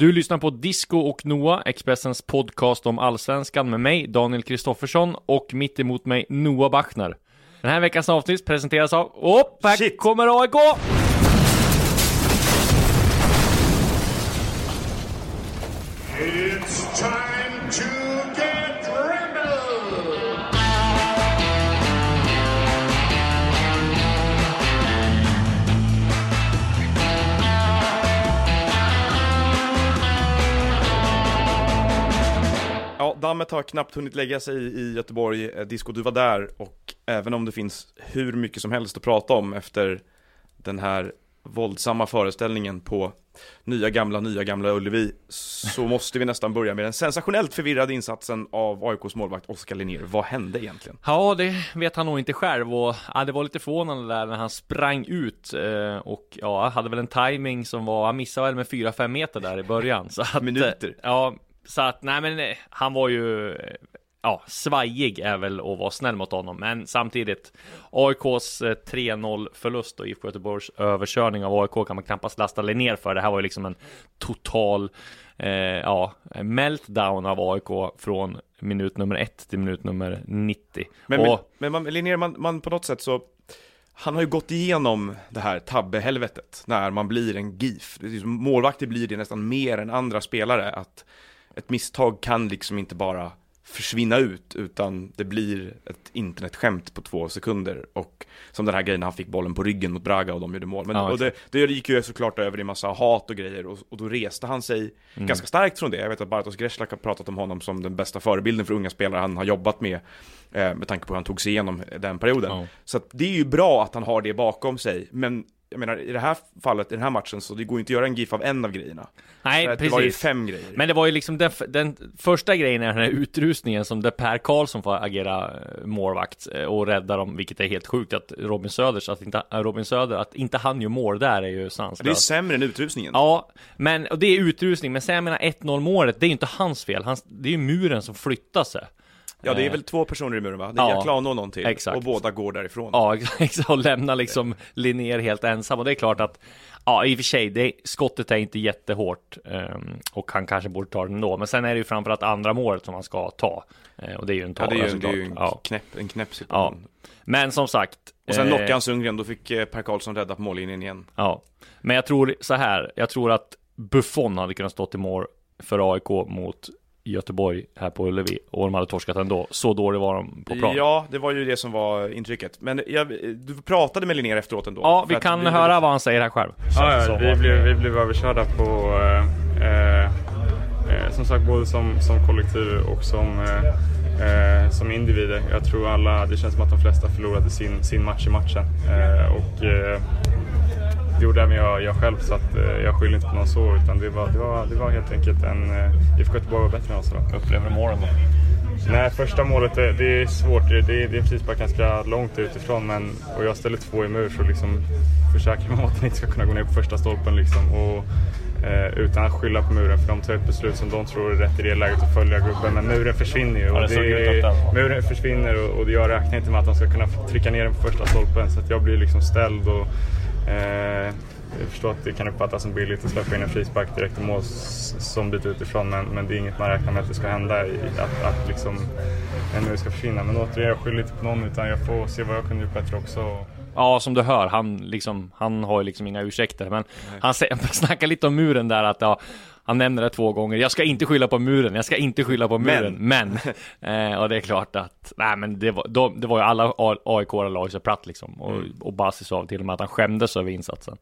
Du lyssnar på Disco och Noah, Expressens podcast om allsvenskan med mig, Daniel Kristoffersson, och mitt emot mig, Noah Bachner. Den här veckans avsnitt presenteras av... Opp, här Shit. kommer AIK! It's time Ja, dammet har knappt hunnit lägga sig i Göteborg. Eh, Disco, du var där och även om det finns hur mycket som helst att prata om efter den här våldsamma föreställningen på nya gamla, nya gamla Ullevi så måste vi nästan börja med den sensationellt förvirrade insatsen av AIKs målvakt Oskar Linnér. Vad hände egentligen? Ja, det vet han nog inte själv och ja, det var lite förvånande där när han sprang ut eh, och ja, hade väl en timing som var, han missade väl med 4-5 meter där i början. Så att, Minuter. eh, Ja, så att nej men eh, han var ju eh, Ja, svajig är väl att vara snäll mot honom, men samtidigt AIKs eh, 3-0 förlust och IFK Göteborgs överkörning av AIK kan man knappast lasta ner för. Det här var ju liksom en total eh, ja, meltdown av AIK från minut nummer 1 till minut nummer 90. Men, och, men, men Linnér, man, man på något sätt så han har ju gått igenom det här tabbehelvetet när man blir en GIF. Målvakter blir det nästan mer än andra spelare, att ett misstag kan liksom inte bara försvinna ut, utan det blir ett internetskämt på två sekunder. Och som den här grejen när han fick bollen på ryggen mot Braga och de gjorde mål. Men, Ja, och det, det gick ju såklart över i massa hat och grejer, och, och då reste han sig Mm. ganska starkt från det. Jag vet att Bartosz Grezlak har pratat om honom som den bästa förebilden för unga spelare han har jobbat med, eh, med tanke på hur han tog sig igenom den perioden. Ja. Så det är ju bra att han har det bakom sig, men jag menar i det här fallet, i den här matchen, så det går ju inte att göra en GIF av en av grejerna. nej, att det var ju precis. fem grejer. Men det var ju liksom den, den första grejen är den här utrustningen som där Per Karlsson får agera eh, målvakt eh, och rädda dem, vilket är helt sjukt att Robin Söders, att inte, äh, Robin Söder, att inte han gör mål där är ju sanslöst. det är sämre än utrustningen. Ja, men och det är utrustning, men sen jag menar 1-0 målet, det är ju inte hans fel, hans, det är ju muren som flyttar sig. Ja, det är Eh, väl två personer i muren va? Det är ja, Jaklano och någon till. exakt. Och båda går därifrån. Ja, exakt, och lämna liksom Linnér helt ensam. Och det är klart att, ja i och för sig, det, skottet är inte jättehårt. ehm, och han kanske borde ta det ändå. Men sen är det ju framförallt andra målet som han ska ta. Eh, och det är ju en Ja, tavla det är ju, det är ju en. Ja. knäpp, en knäpp situation. Men som sagt. Och sen eh, knockade han Sundgren, då fick eh, Per Karlsson rädda på mållinjen igen. Ja, men jag tror så här. Jag tror att Buffon hade kunnat stå till mål för AIK mot Göteborg här på Ullevi och de hade torskat ändå. Så dålig var de på plan. Ja, det var ju det som var intrycket. Men jag, du pratade med Linnér efteråt ändå? Ja, vi kan höra vad han säger här själv. Ja, ja vi, blev, vi blev överkörda på, eh, eh, eh, som sagt, både som, som kollektiv och som, eh, eh, som individer. Jag tror alla, det känns som att de flesta förlorade sin, sin match i matchen. Eh, och eh, det gjorde även jag, jag själv, så att, eh, jag skyller inte på någon så, utan det var, det var, det var helt enkelt en... Eh, IFK Göteborg var bättre än oss idag. Upplever du målen då? Nej, första målet det, det är svårt. Det, det, det är precis bara ganska långt utifrån. Men, och jag ställer två i mur så liksom försäkrar man att den inte ska kunna gå ner på första stolpen. Liksom, och, eh, utan att skylla på muren. För de tar ett beslut som de tror är rätt i det läget att följa gubben. Men muren försvinner ju. Ja, det den- muren försvinner och, och jag räknar inte med att de ska kunna trycka ner den på första stolpen. Så att jag blir liksom ställd. Och, eh, jag förstår att det kan uppfattas som billigt att släppa in en frispark direkt i mål som bit utifrån men, men det är inget man räknar med att det ska hända, i, att, att liksom en mur ska försvinna. Men återigen, jag skyller inte på någon utan jag får se vad jag kunde gjort bättre också. Ja, som du hör, han, liksom, han har ju liksom inga ursäkter. Men han säger, snackar lite om muren där, att ja, han nämner det två gånger. Jag ska inte skylla på muren, jag ska inte skylla på muren. Men, eh, och det är klart att, nej men det var, då, det var ju alla aik lag så platt liksom. Och, och Basi sa till och med att han skämdes över insatsen.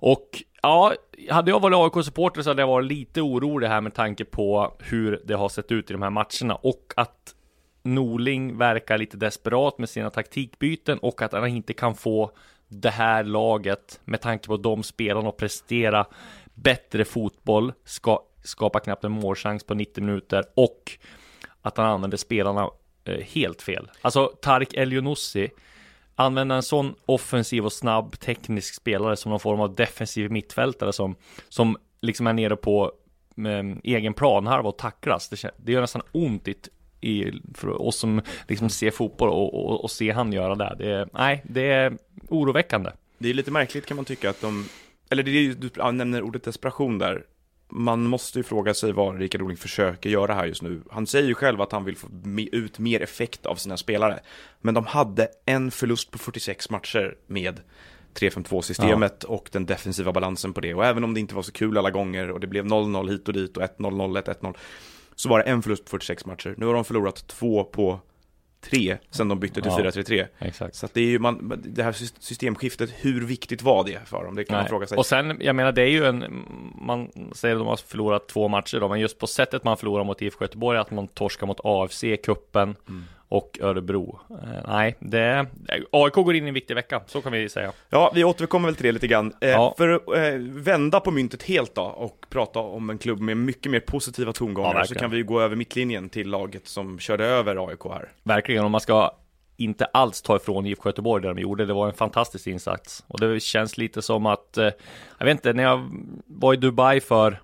Och ja, hade jag varit AIK-supporter så hade jag varit lite orolig här med tanke på hur det har sett ut i de här matcherna och att Norling verkar lite desperat med sina taktikbyten och att han inte kan få det här laget med tanke på de spelarna att prestera bättre fotboll, ska, skapa knappt en målchans på 90 minuter och att han använder spelarna eh, helt fel. Alltså Tark Elionossi använda en sån offensiv och snabb teknisk spelare som någon form av defensiv mittfältare som, som liksom är nere på eh, egen planhalva och tacklas. Det, det gör nästan ont i, i, för oss som liksom ser fotboll och, och, och ser han göra det. det är, nej, det är oroväckande. Det är lite märkligt kan man tycka att de, eller det är ju, du ja, nämner ordet desperation där. man måste ju fråga sig vad Rickard Norling försöker göra här just nu. Han säger ju själv att han vill få ut mer effekt av sina spelare. Men de hade en förlust på 46 matcher med 3-5-2-systemet och den defensiva balansen på det. Och även om det inte var så kul alla gånger och det blev 0-0 hit och dit och 1-0, 0-1, 1-0 så var det en förlust på 46 matcher. Nu har de förlorat två på tre sen de bytte till Ja. 4-3-3. Exakt. Så det är ju man, det här sys- systemskiftet, hur viktigt var det för dem? Det kan man Nej. fråga sig. Och sen, jag menar det är ju en, man säger att de har förlorat två matcher då, men just på sättet man förlorar mot IFK Göteborg, att man torskar mot AFC i kuppen Mm. Och Örebro. Eh, nej, det, AIK går in i en viktig vecka, så kan vi säga. Ja, vi återkommer väl till det lite grann. Eh, Ja. För att eh, vända på myntet helt då och prata om en klubb med mycket mer positiva Ja, tongångar så verkligen. kan vi ju gå över mittlinjen till laget som körde över AIK här. Verkligen, om man ska inte alls ta ifrån IFK Göteborg det de gjorde. Det var en fantastisk insats. Och det känns lite som att, eh, jag vet inte, när jag var i Dubai för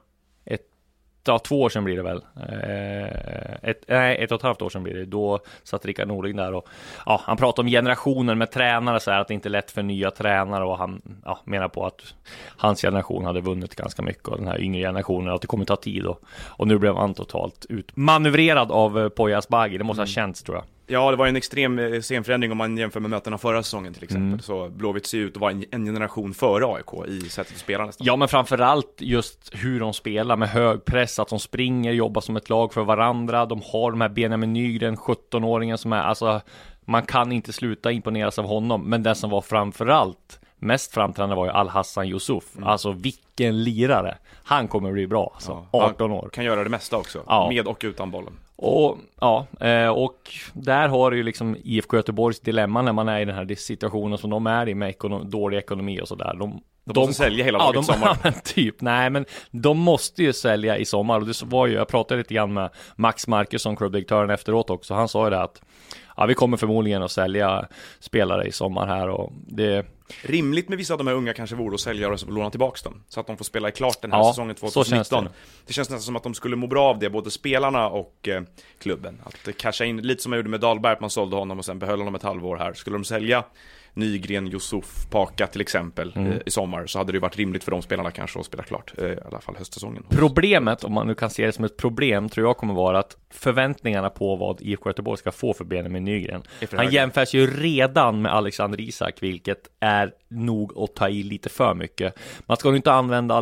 ja, två år sedan blir det väl. Eh, ett, nej, ett och ett halvt år sedan blir det. Då satt Rickard Norling där och ja, han pratade om generationer med tränare så här, att det inte är lätt för nya tränare och han ja, menar på att hans generation hade vunnit ganska mycket och den här yngre generationen att det kommer ta tid och, och nu blev han totalt utmanövrerad av eh, Poya Asbaghi. Det måste ha känts tror jag. Ja, det var en extrem eh, scenförändring om man jämför med mötena förra säsongen till exempel. Mm. Så Blåvitt ser ut att vara en, en generation före AIK i sättet att spela nästan. Ja, men framförallt just hur de spelar med hög press, att de springer, jobbar som ett lag för varandra. De har de här Benjamin Nygren, 17-åringen som är, alltså, man kan inte sluta imponeras av honom. Men den som var framförallt mest framträdande var ju Al-Hassan Yusuf. Alltså vilken lirare. Han kommer bli bra, alltså. Ja, 18 år. Kan göra det mesta också, Ja. med och utan bollen. Och ja, eh, och där har du ju liksom IFK Göteborgs dilemma när man är i den här situationen som de är i med ekono- dålig ekonomi och sådär. De, De måste sälja hela laget ja, i de, sommar. Ja, men typ. Nej, men de måste ju sälja i sommar och det var ju, jag pratade lite grann med Max Markusson, klubbdirektören efteråt också. Han sa ju det att ja, vi kommer förmodligen att sälja spelare i sommar här och det Rimligt med vissa av de här unga kanske vore att sälja och låna tillbaks dem. Så att de får spela klart den här Ja, säsongen så 2019. känns det. det. känns nästan som att de skulle må bra av det, både spelarna och eh, klubben. Att casha in, lite som jag gjorde med Dahlberg, att man sålde honom och sen behöll honom ett halvår här. Skulle de sälja Nygren, Yusuf, Paka till exempel Mm. eh, i sommar så hade det ju varit rimligt för de spelarna kanske att spela klart, eh, i alla fall höstsäsongen. Problemet, om man nu kan se det som ett problem, tror jag kommer vara att förväntningarna på vad IFK Göteborg ska få för Benjamin Nygren. Han jämförs ju redan med Alexander Isak, vilket är nog att ta i lite för mycket. Man ska nog inte använda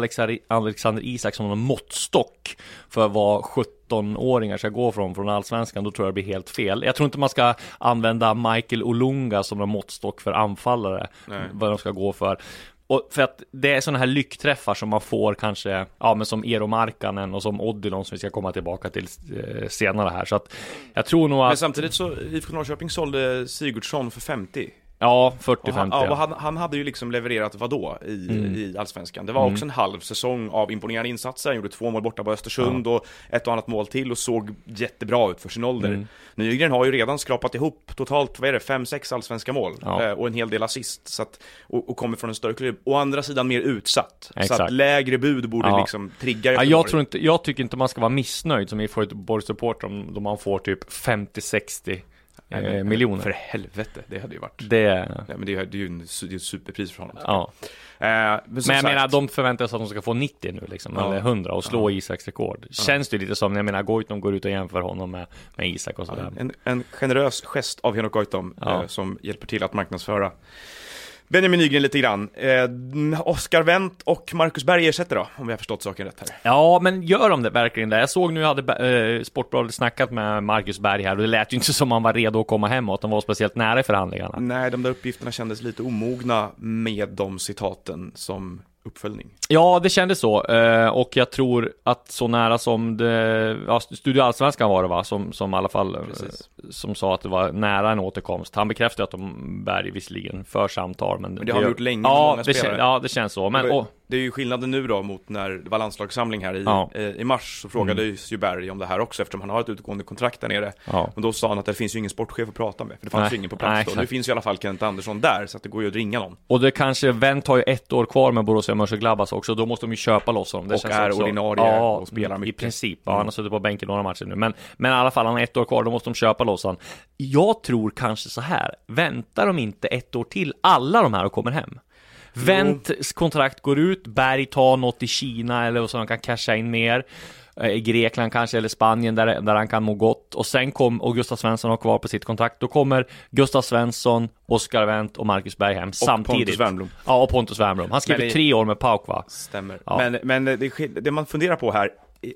Alexander Isak som någon måttstock för vad 17-åringar ska gå från, från allsvenskan, då tror jag det blir helt fel. Jag tror inte man ska använda Michael Olunga som någon måttstock för anfallare, Nej. vad de ska gå för. Och för att det är sådana här lyckträffar som man får kanske, ja men som Eero Markkanen och som Odilon som vi ska komma tillbaka till eh, senare här. Så att jag tror nog Men att, samtidigt så, IFK Norrköping sålde Sigurdsson för 50. Ja Och han, 40-50. ja, Ja, han, han hade ju liksom levererat vadå i, Mm. i Allsvenskan? Det var också en halv säsong av imponerande insatser, han gjorde två mål borta på Östersund och ett och annat mål till och såg jättebra ut för sin ålder. Mm. Nygren har ju redan skrapat ihop totalt, vad är det, fem, sex allsvenska mål Ja. eh, och en hel del assist så att, och, och kommer från en större klubb. Å andra sidan mer utsatt, så Exakt. att lägre bud borde Ja. liksom trigga Ja, jag, tror inte, jag tycker inte man ska vara missnöjd som IFK Göteborgs supporter om, man får typ 50-60 Nej, men- eh, miljoner. För helvete, det hade ju varit... Det, Nej, men det, är- det är ju en, det är ett superpris för honom. ja. Eh, men Men jag sagt, menar, de förväntar sig att de ska få 90 nu liksom, Ja. eller 100 och slå Isaks rekord. Känns det lite som, jag menar, Goitom går ut och jämför honom med, med Isak och sådär. En, en generös gest av Henok Goitom Ja. eh, som hjälper till att marknadsföra Benjamin Nygren lite grann. Eh, Oskar Wendt och Marcus Berg ersätter då, om vi har förstått saken rätt här. Ja, men gör de det verkligen det? Jag såg nu hade eh, Sportbladet snackat med Marcus Berg här och det lät ju inte som han var redo att komma hem och att de var speciellt nära i förhandlingarna. Nej, de där uppgifterna kändes lite omogna med de citaten som uppföljning. Ja, det kändes så. Eh, och jag tror att så nära som det, ja, Studio Allsvenskan var det va? Som, som i alla fall, eh, Precis. som sa att det var nära en återkomst. Han bekräftade att de Berg visserligen för samtal, men, Men det har de gjort länge med Ja, många det, spelare. kän, ja, det känns så. Men, det, och, det är ju skillnaden nu då mot när det var landslagssamling här i, Ja. eh, i mars, så frågades ju Berg om det här också eftersom han har ett utgående kontrakt där nere. ja. Men då sa han att det finns ju ingen sportchef att prata med, för det fanns Nej. ju ingen på plats Nej, då. Nu finns ju i alla fall Kent Andersson där, så att det går ju att ringa någon. och det kanske, Wendt har ju ett år kvar med Borussia Mönchengladbach också, då måste de ju köpa loss honom. Det Och är också, ordinarie och spelar I mycket. princip, ja, Mm. han har suttit på bänken några matcher nu. Men, men i alla fall, han har ett år kvar, då måste de köpa loss honom. Jag tror kanske så här, väntar de inte ett år till, alla de här och kommer hem? Wendts kontrakt går ut, Berg tar något i Kina eller så han kan casha in mer. Eh, I Grekland kanske, eller Spanien där, där han kan må gott. Och sen kom, och Gustav Svensson har kvar på sitt kontrakt, då kommer Gustav Svensson, Oskar Wendt och Marcus Berg hem samtidigt. Pontus Wernbloom. Ja, och Pontus Wernbloom. Han skriver i- tre år med Pauk va? Stämmer. Ja. Men, men det, det man funderar på här,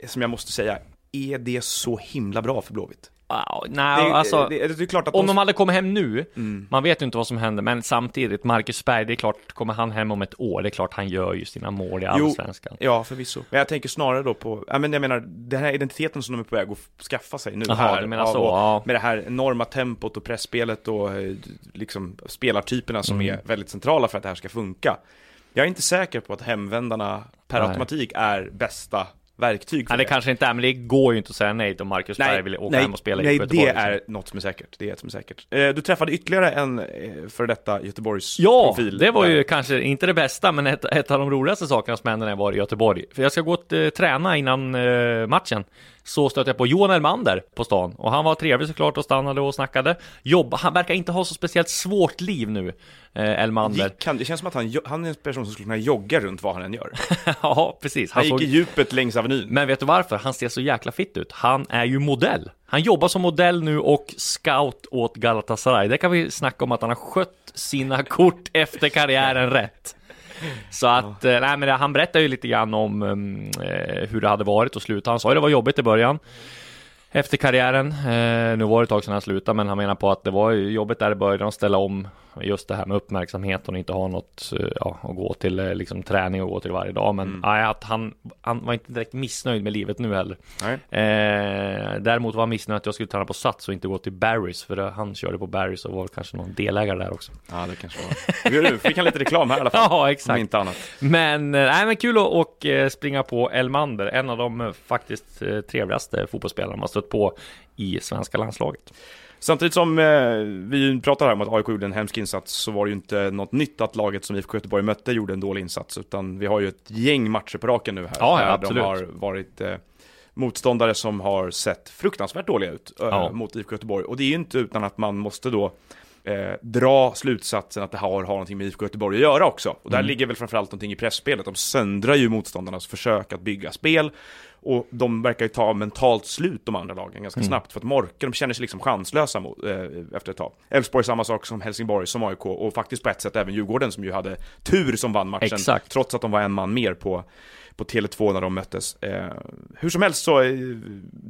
som jag måste säga, är det så himla bra för Blåvitt? Wow, nej, Det, alltså... det, det Om de... de hade kommit hem nu, Mm. man vet ju inte vad som händer, men samtidigt, Marcus Berg, det är klart, kommer han hem om ett år, det är klart han gör ju sina mål i Jo, Allsvenskan. Ja, förvisso. Men jag tänker snarare då på, ja men jag menar, den här identiteten som de är på väg att skaffa sig nu Jaha, här. du menar så, ja. Med det här enorma tempot och pressspelet och eh, liksom spelartyperna som Mm. är väldigt centrala för att det här ska funka. Jag är inte säker på att hemvändarna per Nej. automatik är bästa verktyg för Nej, det kanske inte är, men det går ju inte att säga nej till Marcus Berg vill åka nej, hem och spela nej i Göteborg. det liksom. är något som är säkert. Det är ett som är säkert. Eh, du träffade ytterligare en eh, för detta Göteborgs Ja, profil. det var ju kanske inte det bästa, men ett, ett av de roligaste sakerna som hände när jag var i Göteborg. För jag ska gå och eh, träna innan eh, matchen. Så stötte jag på Johan Elmander på stan och han var trevlig såklart och stannade och snackade. Jobb, han verkar inte ha så speciellt svårt liv nu, eh, Elmander. Gick han, det känns som att han, han är en person som skulle kunna jogga runt vad han än gör. ja, precis. Han gick såg- i djupet längs Avenyn. Men vet du varför? Han ser så jäkla fitt ut. Han är ju modell. Han jobbar som modell nu och scout åt Galatasaray. Det kan vi snacka om att han har skött sina kort efter karriären rätt. Så att, eh, nej men han berättar ju lite grann om mm, eh, hur det hade varit att sluta. Han sa ju det var jobbigt i början. Efter karriären, eh, nu var det ett tag sedan han slutade, men han menar på att det var jobbigt där i början att ställa om just det här med uppmärksamheten och inte ha något eh, ja, att gå till eh, liksom träning och gå till varje dag. Men nej, att han, han var inte direkt missnöjd med livet nu heller. Eh, däremot var han missnöjd att jag skulle träna på Sats och inte gå till Barrys, för det, han körde på Barrys och var kanske någon delägare där också. Ja, det kanske var. Vi fick han lite reklam här i alla fall. Ja, Om exakt. inte annat. Men, eh, nej, men kul att och, eh, springa på Elmander, en av de eh, faktiskt eh, trevligaste fotbollsspelarna man stött på i svenska landslaget. Samtidigt som eh, vi pratar här om att AIK gjorde en hemsk insats så var det ju inte något nytt att laget som IFK Göteborg mötte gjorde en dålig insats utan vi har ju ett gäng matcher på raken nu här. Ja, ja, där absolut. De har varit eh, motståndare som har sett fruktansvärt dåliga ut eh, Ja. mot IFK Göteborg och det är ju inte utan att man måste då eh, dra slutsatsen att det har, har någonting med IFK Göteborg att göra också. Och där Mm. ligger väl framförallt någonting i pressspelet. De söndrar ju motståndarnas försök att bygga spel. Och de verkar ju ta mentalt slut de andra lagen ganska Mm. snabbt. För att Morke, de känner sig liksom chanslösa mot, eh, efter ett tag. Elfsborg samma sak som Helsingborg, som AIK och faktiskt på ett sätt även Djurgården som ju hade tur som vann matchen. Exakt. Trots att de var en man mer på på Tele2 när de möttes. Eh, hur som helst så eh,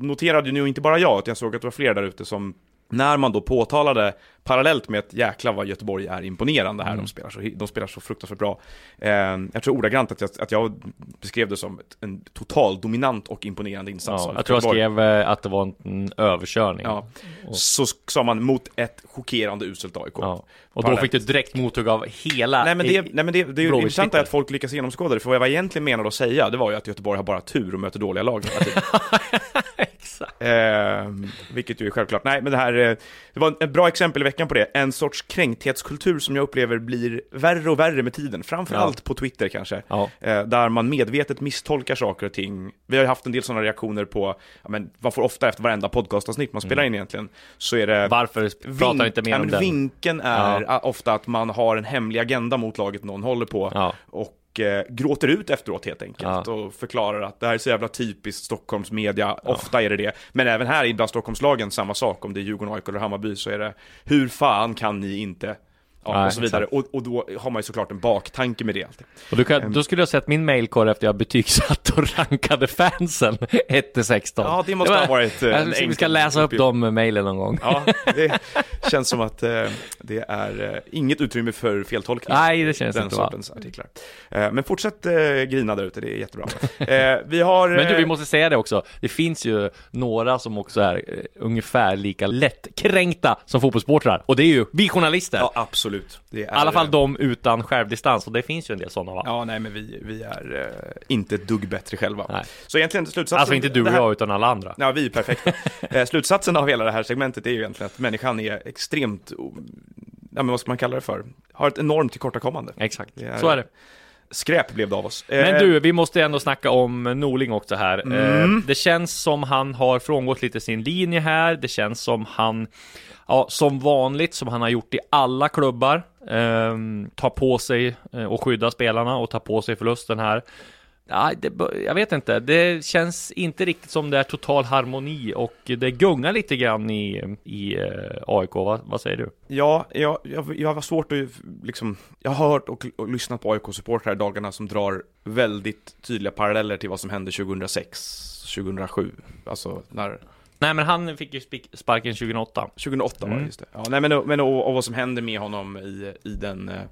noterade ju nu inte bara jag, utan jag såg att det var fler där ute som när man då påtalade parallellt med att jäkla vad Göteborg är imponerande här, Mm. de, spelar så, de spelar så fruktansvärt bra. Eh, jag tror ordagrant att jag, att jag beskrev det som ett, en total dominant och imponerande insats. Ja, jag tror jag skrev eh, att det var en, överkörning. Ja, så sa man mot ett chockerande uselt AIK. Ja. Och då Parallellt. fick du direkt mothugg av hela... Nej men det, nej, men det, det är ju intressant att folk lyckas genomskåda det, för vad jag egentligen menade att säga, det var ju att Göteborg har bara tur och möter dåliga lag hela tiden. Eh, vilket ju är självklart. Nej, men det här, eh, det var ett bra exempel i veckan på det. En sorts kränkthetskultur som jag upplever blir värre och värre med tiden. Framförallt på Twitter kanske. Ja. Eh, där man medvetet misstolkar saker och ting. Vi har ju haft en del sådana reaktioner på, ja, men man får ofta efter varenda podcastavsnitt man spelar in egentligen, så är det Varför pratar inte mer ja, om men den? Vinkeln är ofta att man har en hemlig agenda mot laget någon håller på Ja. Och eh, gråter ut efteråt helt enkelt Ja. och förklarar att det här är så jävla typiskt Stockholms media, ofta är det det. Men även här i bland Stockholmslagen samma sak, om det är Djurgården, AIK eller Hammarby så är det hur fan kan ni inte? Ja, Nej, och så vidare. Och, och då har man ju såklart en baktanke med det alltid. Och du Ehm. kan, då skulle jag sett min mailkorg efter jag betygsatt och rankade fansen 1 till 16. Ja, det måste var- ha varit, eh, en Vi ska läsa upp de mailen någon gång. Ja, det känns som att eh, det är eh, inget utrymme för feltolkning. Nej, det känns den inte va? sortens artiklar. Eh, men fortsätt eh, grina där ute, det är jättebra. Eh, vi har... Men du, vi måste säga det också. Det finns ju några som också är ungefär lika lättkränkta som fotbollssportrar. Och det är ju vi journalister. Ja, absolut. Det är, I alla fall de utan självdistans. Och det finns ju en del sådana va? Ja, nej men vi, vi är eh, inte ett dugg bättre själva. Nej. Så egentligen slutsatsen... Alltså inte du och här- jag, utan alla andra. Ja, vi är perfekta. eh, slutsatsen av hela det här segmentet är ju egentligen att människan är extremt, ja men vad ska man kalla det för? Har ett enormt tillkortakommande. Exakt, är- så är det. Skräp blev det av oss. Men Eh, du, vi måste ändå snacka om Norling också här. Mm. Eh, Det känns som han har frångått lite sin linje här. Det känns som han, ja, som vanligt, som han har gjort i alla klubbar, eh, tar på sig eh, och skydda spelarna och tar på sig förlusten här. Ja, det, jag vet inte, det känns inte riktigt som det är total harmoni och det gungar lite grann i, i eh, AIK. Vad, vad säger du? Ja, jag, jag, jag har svårt att liksom, jag har hört och, och lyssnat på AIK-supportrar i dagarna som drar väldigt tydliga paralleller till vad som hände 2006, 2007, alltså när Nej, men han fick ju sparken 2008. 2008 var det, Mm. just det. Ja, nej, men, men och, och vad som händer med honom i, i, den, eh,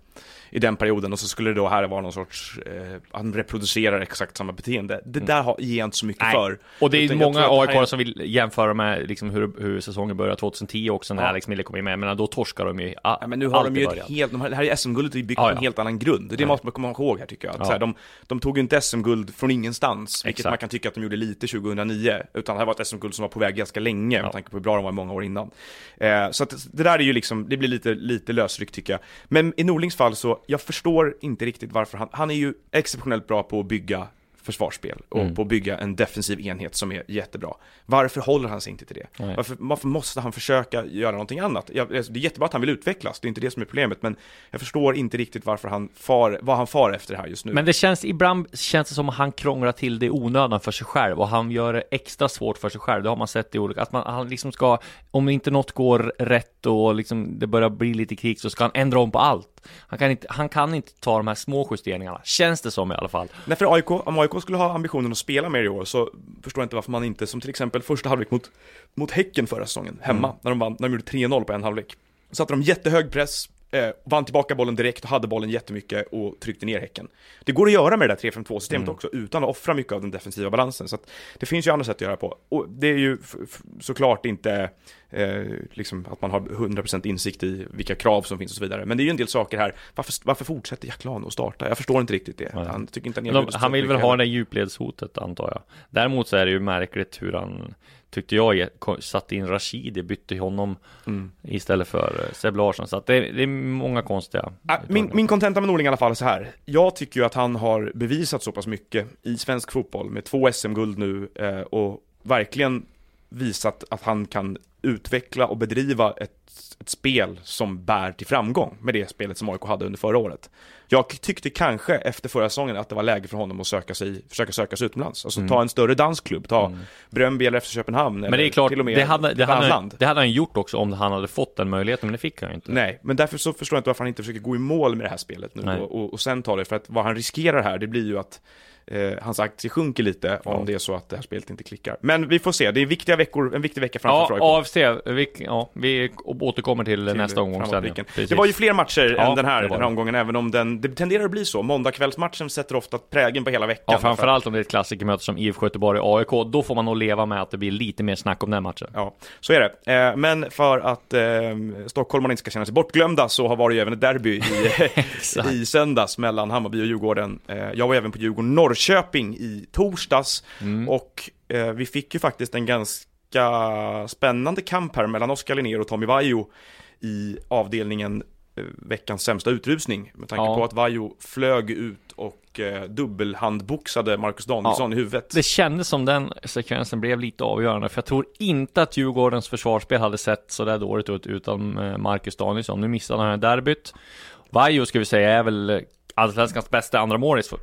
i den perioden och så skulle det då här vara någon sorts, eh, han reproducerar exakt samma beteende. Det där har, ger jag inte så mycket Nej. för. Och det är Utan många här är- AIK som vill jämföra med liksom hur, hur säsongen började 2010 också när Ja. Alex Miller kom in med. Men då torskar de ju a- Ja, men nu har de ju ett början. helt, de här är SM-guldet är byggt Ja, på ja. en helt annan grund. Det måste man komma ihåg här tycker jag. Att så här, de, de tog ju inte SM-guld från ingenstans, vilket Exakt. man kan tycka att de gjorde lite 2009, utan det här var ett SM-guld som var på väg ganska länge, Ja. med tanke på hur bra de var många år innan. Eh, så att det där är ju liksom, det blir lite, lite lösryckt tycker jag. Men i Norlings fall så, jag förstår inte riktigt varför han, han är ju exceptionellt bra på att bygga försvarsspel och Mm. på att bygga en defensiv enhet som är jättebra. Varför håller han sig inte till det? Varför, varför måste han försöka göra någonting annat? Jag, alltså, det är jättebra att han vill utvecklas, det är inte det som är problemet, men jag förstår inte riktigt varför han far, vad han far efter här just nu. Men det känns ibland känns det som att han krånglar till det onödan för sig själv och han gör det extra svårt för sig själv. Det har man sett i olika, att man, han liksom ska, om inte något går rätt och liksom det börjar bli lite krig så ska han ändra om på allt. Han kan inte, han kan inte ta de här små justeringarna, känns det som i alla fall. Nej, för AIK, om AIK skulle ha ambitionen att spela mer i år så förstår jag inte varför man inte, som till exempel första halvlek mot, mot Häcken förra säsongen, hemma, Mm. när de vann, när de gjorde 3-0 på en halvlek. Satte de jättehög press, eh, vann tillbaka bollen direkt och hade bollen jättemycket och tryckte ner Häcken. Det går att göra med det där 3-5-2-systemet Mm. också, utan att offra mycket av den defensiva balansen. Så att det finns ju andra sätt att göra på. Och det är ju såklart inte eh, liksom att man har 100% insikt i vilka krav som finns och så vidare. Men det är ju en del saker här. Varför, varför fortsätter Jack Lano att starta? Jag förstår inte riktigt det. Nej. Han tycker inte han de, han vill väl ha det djupledshotet antar jag. Däremot så är det ju märkligt hur han Tyckte jag satte in Rashidi, bytte honom Mm. istället för eh, Seb Larsson. Så att det, det är många konstiga Ah, Min, min kontenta med Norling i alla fall är så här. Jag tycker ju att han har bevisat så pass mycket i svensk fotboll med två SM-guld nu eh, och verkligen visat att han kan utveckla och bedriva ett, ett spel som bär till framgång med det spelet som AIK hade under förra året. Jag tyckte kanske efter förra säsongen att det var läge för honom att söka sig, försöka söka sig utomlands. Alltså Mm. ta en större dansklubb, ta Bröndby eller efter Köpenhamn. Men det är klart, till och med det hade, det, hade, det hade han gjort också om han hade fått den möjligheten, men det fick han inte. Nej, men därför så förstår jag inte varför han inte försöker gå i mål med det här spelet nu och, och, och sen ta det, för att vad han riskerar här, det blir ju att eh, hans aktie sjunker lite Ja. om det är så att det här spelet inte klickar. Men vi får se, det är viktiga veckor, en viktig vecka framför Ja. AFC, vi, ja, vi återkommer till, till nästa omgång sen. Det var ju fler matcher Ja, än den här, den här omgången, även om den, det tenderar att bli så. Måndagkvällsmatchen sätter ofta prägen på hela veckan. Ja, framförallt om det är ett klassikermöte som IFK Göteborg och AIK, då får man nog leva med att det blir lite mer snack om den matchen. Ja, så är det. Eh, men för att eh, stockholmarna inte ska känna sig bortglömda så har varit ju även ett derby i, i söndags mellan Hammarby och Djurgården. Eh, jag var även på Djurgården-Norrköping i torsdags Mm. och eh, vi fick ju faktiskt en ganska spännande kamp här mellan Oskar Linnér och Tommy Vaiho i avdelningen eh, veckans sämsta utrusning med tanke Ja. på att Vaiho flög ut och eh, dubbelhandboxade Marcus Danielsson i huvudet. Det kändes som den sekvensen blev lite avgörande, för jag tror inte att Djurgårdens försvarsspel hade sett så där dåligt ut utan eh, Marcus Danielsson. Nu missade han derbyt. Vaiho ska vi säga är väl Allsvenskans bästa andra målis, eh,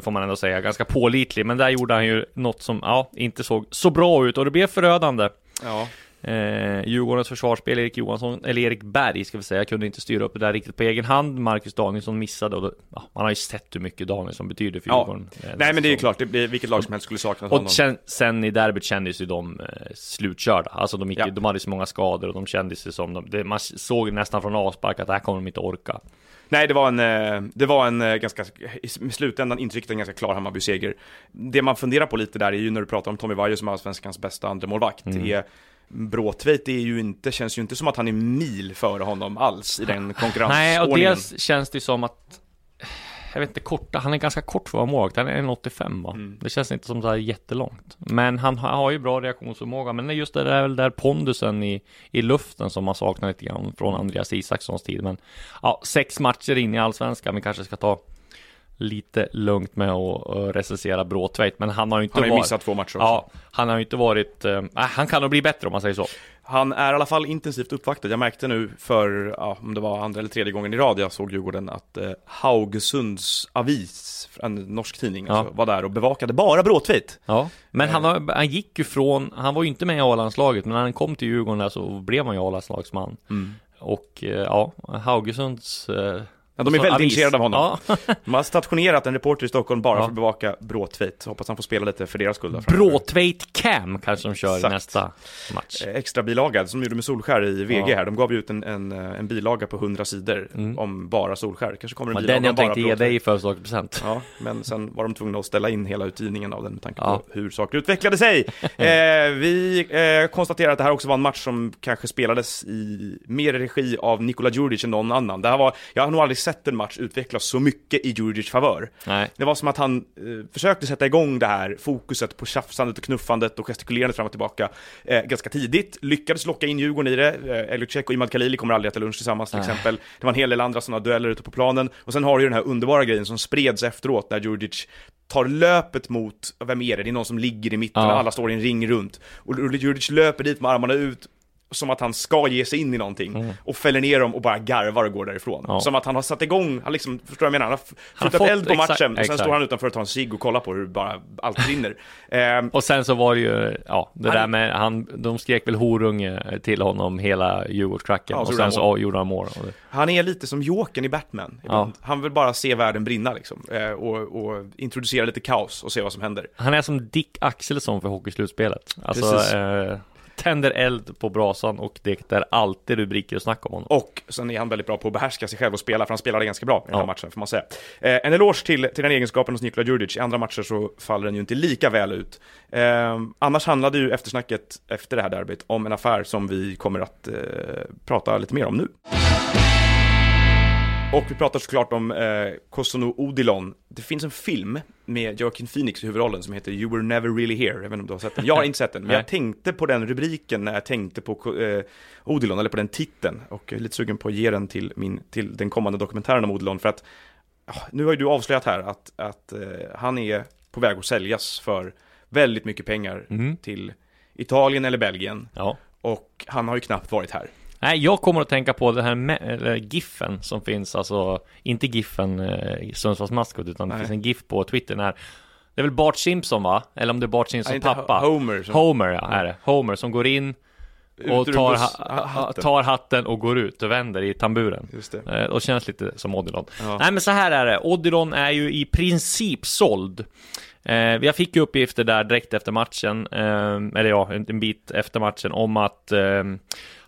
får man ändå säga. Ganska pålitlig, men där gjorde han ju något som, ja, inte såg så bra ut och det blev förödande. Ja. Eh, Djurgårdens försvarsspel, Erik Johansson, eller Erik Berg ska vi säga, kunde inte styra upp det där riktigt på egen hand. Marcus Danielsson missade och då, ja, man har ju sett hur mycket Danielsson betyder för Ja. Djurgården. eh, Nej men det är ju klart, det blir, vilket lag som helst skulle sakna och honom. sen, sen i derbyt kändes ju de eh, slutkörda. Alltså de, gick, Ja. de hade så många skador och de kändes ju som de, det, Man såg nästan från avspark att det här kommer de inte orka. Nej, det var en, eh, det var en eh, ganska, i slutändan intrycket en ganska klar Hammarby-seger. Det man funderar på lite där är ju när du pratar om Tommy Vaiho som är allsvenskans bästa andra målvakt Mm. är Bråtveit är ju inte, känns ju inte som att han är mil före honom alls i den konkurrensordningen. Nej, och dels känns det som att jag vet inte, korta, han är ganska kort för att vara målvakt, han är 1,85 va? Mm. Det känns inte som så här jättelångt. Men han har, ju bra reaktionsförmåga, men just det där, där pondusen i, i luften som man saknar lite grann från Andreas Isakssons tid. Men ja, sex matcher in i Allsvenskan, vi kanske ska ta lite lugnt med att recensera Bråtveit, men han har ju inte Han har ju varit... missat två matcher också. Ja, han har ju inte varit... Eh, nej, han kan nog bli bättre om man säger så. Han är i alla fall intensivt uppvaktad. Jag märkte nu för, ja, om det var andra eller tredje gången i rad jag såg Djurgården, att eh, Haugesunds avis, en norsk tidning, Ja. alltså, var där och bevakade bara Bråtveit. Ja, men han, har, han gick ju från, han var ju inte med i A-landslaget, men när han kom till Djurgården där så blev han ju A-landslagsman. Och eh, ja, Haugesunds... Eh, Ja, de är så väldigt avis. intresserade av honom. Ja. De har stationerat en reporter i Stockholm bara Ja. för att bevaka Bråtveit. Hoppas han får spela lite för deras skull. Bråtveit Cam kanske de kör Exakt. nästa match. Eh, Extra bilaga som de gjorde med Solskär i VG Ja. här. De gav ju ut en, en, eh, en bilaga på 100 sidor om bara Solskär. Kanske kommer en bilaga den jag tänkte ge dig i födelsedagspresent. Ja, men sen var de tvungna att ställa in hela utgivningen av den med tanke på hur saker utvecklade sig. Eh, vi eh, konstaterar att det här också var en match som kanske spelades i mer regi av Nikola Djurdjic än någon annan. Det här var, jag har nog aldrig sett en match utvecklas så mycket i Djurdjic favör. Det var som att han eh, försökte sätta igång det här fokuset på tjafsandet och knuffandet och gestikulerandet fram och tillbaka eh, ganska tidigt. Lyckades locka in Djurgården i det. Eh, Elliot Check och Imad Khalili kommer aldrig äta lunch tillsammans till Nej. exempel. Det var en hel del andra sådana dueller ute på planen. Och sen har du ju den här underbara grejen som spreds efteråt när Djurdjic tar löpet mot, vem är det? Det är någon som ligger i mitten Ja. och alla står i en ring runt. Och Djurdjic löper dit med armarna ut som att han ska ge sig in i någonting och fäller ner dem och bara garvar och går därifrån. Mm. Ja. Som att han har satt igång, han liksom, förstår du vad jag menar? Han har f- Han har flyttat eld på matchen och sen exakt. står han utanför och tar en cigg och kollar på hur bara allt brinner. Ehm, Och sen så var det ju, ja, det Han- där med, han, de skrek väl horunge till honom hela Djurgårdsklacken Ja, och sen så gjorde han mål. Han är lite som Jokern i Batman. Ja. Han vill bara se världen brinna liksom. Eh, och, och introducera lite kaos och se vad som händer. Han är som Dick Axelsson för hockeyslutspelet. Alltså, Precis. eh, tänder eld på brasan och det är alltid rubriker och snack om honom. Och sen är han väldigt bra på att behärska sig själv och spela, för han spelade ganska bra i den här Ja. matchen, får man säga. Eh, en eloge till, till den egenskapen hos Nikola Djurdjic. I andra matcher så faller den ju inte lika väl ut. Eh, annars handlade ju eftersnacket efter det här derbyt om en affär som vi kommer att eh, prata lite mer om nu. Och vi pratar såklart om eh, Kosono Odilon. Det finns en film med Joaquin Phoenix i huvudrollen som heter You Were Never Really Here. Jag vet inte om du har sett den. Jag har inte sett den, men jag tänkte på den rubriken när jag tänkte på eh, Odilon, eller på den titeln. Och jag är lite sugen på att ge den till, min, till den kommande dokumentären om Odilon. För att ja, nu har ju du avslöjat här att, att eh, han är på väg att säljas för väldigt mycket pengar Mm. till Italien eller Belgien. Ja. Och han har ju knappt varit här. Nej, jag kommer att tänka på den här me- eller giffen som finns, alltså inte giffen eh, Sundsvalls maskot, utan det Nej. finns en gif på Twitter när det är väl Bart Simpson va? Eller om det är Bart inte pappa? Ho- Homer som- Homer ja, är det. Homer som går in och tar, ha- hatten. tar hatten och går ut och vänder i tamburen. Just det. Eh, Och känns lite som Odilon. Ja. Nej men så här är det, Odilon är ju i princip såld. Eh, jag fick ju uppgifter där direkt efter matchen, eh, eller ja, en, bit efter matchen, om att eh,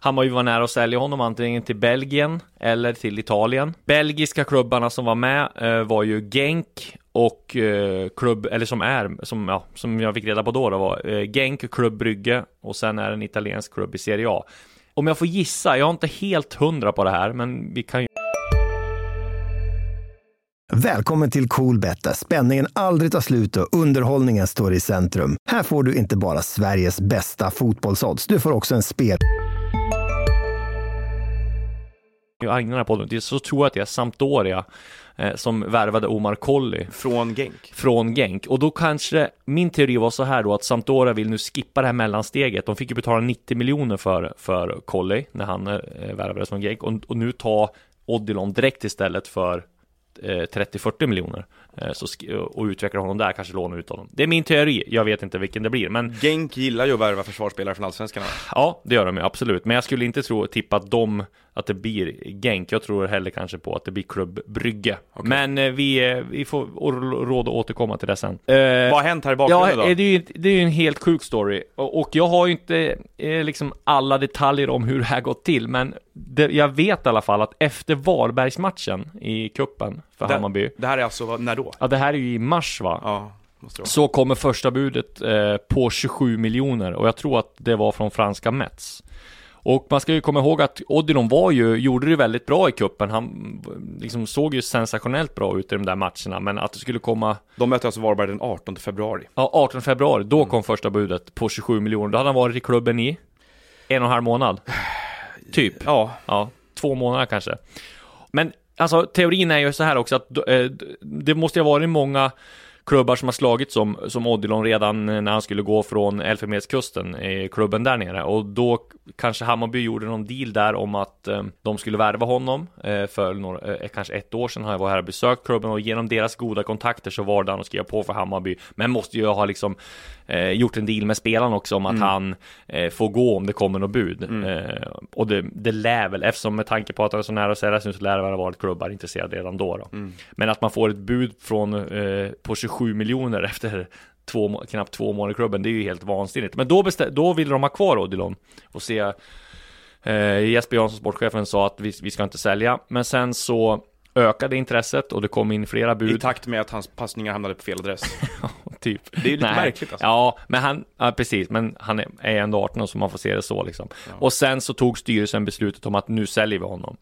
Hammarby var nära att sälja honom antingen till Belgien eller till Italien. Belgiska klubbarna som var med eh, var ju Genk och eh, klubb, eller som är, som, ja, som jag fick reda på då, då var eh, Genk, Klubb Brygge och sen är det en italiensk klubb i Serie A. Om jag får gissa, jag har inte helt hundra på det här, men vi kan ju Välkommen till Coolbet där spänningen aldrig tar slut och underhållningen står i centrum. Här får du inte bara Sveriges bästa fotbollsodds, du får också en spel... jag ägnar den här podden så tror jag att det är Sampdoria eh, som värvade Omar Colley Från Genk. från Genk. Och då kanske, min teori var så här då att Sampdoria vill nu skippa det här mellansteget. De fick ju betala 90 miljoner för, för Colley när han eh, värvades från Genk. Och, och nu ta Odilon direkt istället för 30-40 miljoner. Eh, så och utveckla honom där, kanske låna ut honom. Det är min teori, jag vet inte vilken det blir. Men Genk gillar ju att värva försvarsspelare från Allsvenskan. Ja, det gör de ju absolut. Men jag skulle inte tro, tippa att de, att det blir Genk. Jag tror hellre kanske på att det blir Klubb Brygge. Men eh, vi, eh, vi får råd att återkomma till det sen. Eh, Vad har hänt här i bakgrunden Ja, då? eh, det är ju det är ju en helt sjuk story. Och, och jag har ju inte eh, liksom alla detaljer om hur det här gått till. Men det, jag vet i alla fall att efter Varbergsmatchen i kuppen för Hammarby. det, det här är alltså, när då? Ja, det här är ju i mars va? Ja, det. Så kommer första budet eh, på 27 miljoner och jag tror att det var från franska Mets. Och man ska ju komma ihåg att Odilon var ju, gjorde det väldigt bra i kuppen. Han liksom såg ju sensationellt bra ut i de där matcherna, men att det skulle komma De möter alltså Varberg den 18 februari. Ja, 18 februari, då kom första budet på 27 miljoner. Då hade han varit i klubben i en och en halv månad. Typ. Ja, Ja, två månader kanske. Men alltså teorin är ju så här också att eh, det måste ju ha varit många klubbar som har slagit som, som Odilon redan när han skulle gå från Elfenbenskusten, klubben där nere. Och då kanske Hammarby gjorde någon deal där om att eh, de skulle värva honom. Eh, för några, eh, kanske ett år sedan har jag varit här och besökt klubben och genom deras goda kontakter så var det han att skriva på för Hammarby. Men måste ju ha liksom eh, gjort en deal med spelaren också om att han eh, får gå om det kommer något bud. Eh, och det, det lär väl, eftersom med tanke på att han är så nära att nu så lär det väl ha varit klubbar intresserade redan då. då. Men att man får ett bud från, eh, på 27 miljoner efter två, knappt två månader i klubben, det är ju helt vansinnigt. Men då, bestä- då ville de ha kvar Odilon och se Eh, Jesper Jansson, sportchefen, sa att vi, vi ska inte sälja, men sen så ökade intresset och det kom in flera I bud. takt med att hans passningar hamnade på fel adress. typ. Det är ju lite märkligt alltså. Ja, men han, ja, precis, men han är, är ändå 18 så man får se det så liksom. Och sen så tog styrelsen beslutet om att nu säljer vi honom.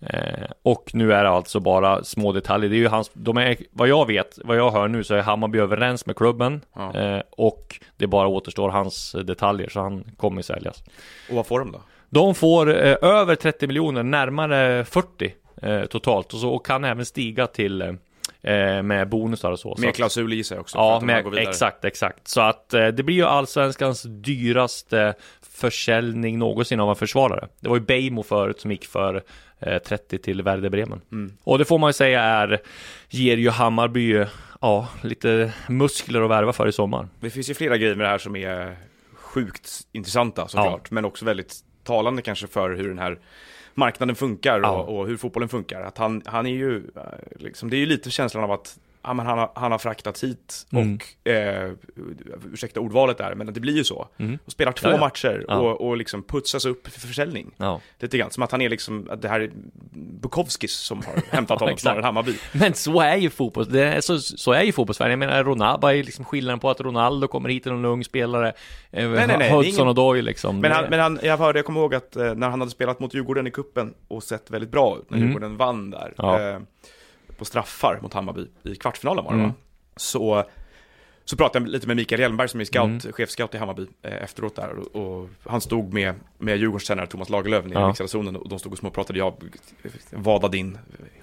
Eh, och nu är det alltså bara små detaljer. Det är ju hans, de är, vad jag vet, vad jag hör nu så är Hammarby överens med klubben. Ja. Eh, och det bara återstår hans detaljer, så han kommer säljas. Och vad får de då? De får eh, över 30 miljoner, närmare 40 eh, totalt. Och, så, och kan även stiga till eh, med bonusar och så. Med klausul i sig också. Ja, med, exakt, exakt. Så att eh, det blir ju allsvenskans dyraste försäljning någonsin av en försvarare. Det var ju Beijmo förut som gick för eh, 30 till Werder Bremen. Mm. Och det får man ju säga är, ger ju Hammarby, eh, ja, lite muskler att värva för i sommar. Det finns ju flera grejer med det här som är sjukt intressanta såklart, men också väldigt talande kanske för hur den här marknaden funkar Ja. och, och hur fotbollen funkar. Att han, han är ju, eh, liksom, det är ju lite känslan av att ja, men han, har, han har fraktats hit Mm. och, eh, ursäkta ordvalet där, men det blir ju så. Mm. Och spelar två Ja, ja. matcher Ja. och, och liksom putsas upp för försäljning. Ja. Lite grann, som att han är liksom, att det här är Bukowskis som har hämtat honom snarare än Hammarby. Men så är ju fotboll, det är, så, så är ju fotbollssverige. Jag menar, Ronaldo är ju liksom skillnaden på att Ronaldo kommer hit en ung spelare. Eh, nej, nej, är Hudson ingen- och Doyle liksom. Men, han, men han, jag hörde, jag kommer ihåg att eh, när han hade spelat mot Djurgården i kuppen och sett väldigt bra ut, när Mm. Djurgården vann där, eh, på straffar mot Hammarby i kvartsfinalen var det Mm. va? Så, så pratade jag lite med Mikael Hjelmberg som är scout, Mm. chefscout i Hammarby eh, efteråt där och, och han stod med, med Djurgårdens tränare Thomas Lagerlöf i Ja. zonen och de stod och småpratade, jag vadade in,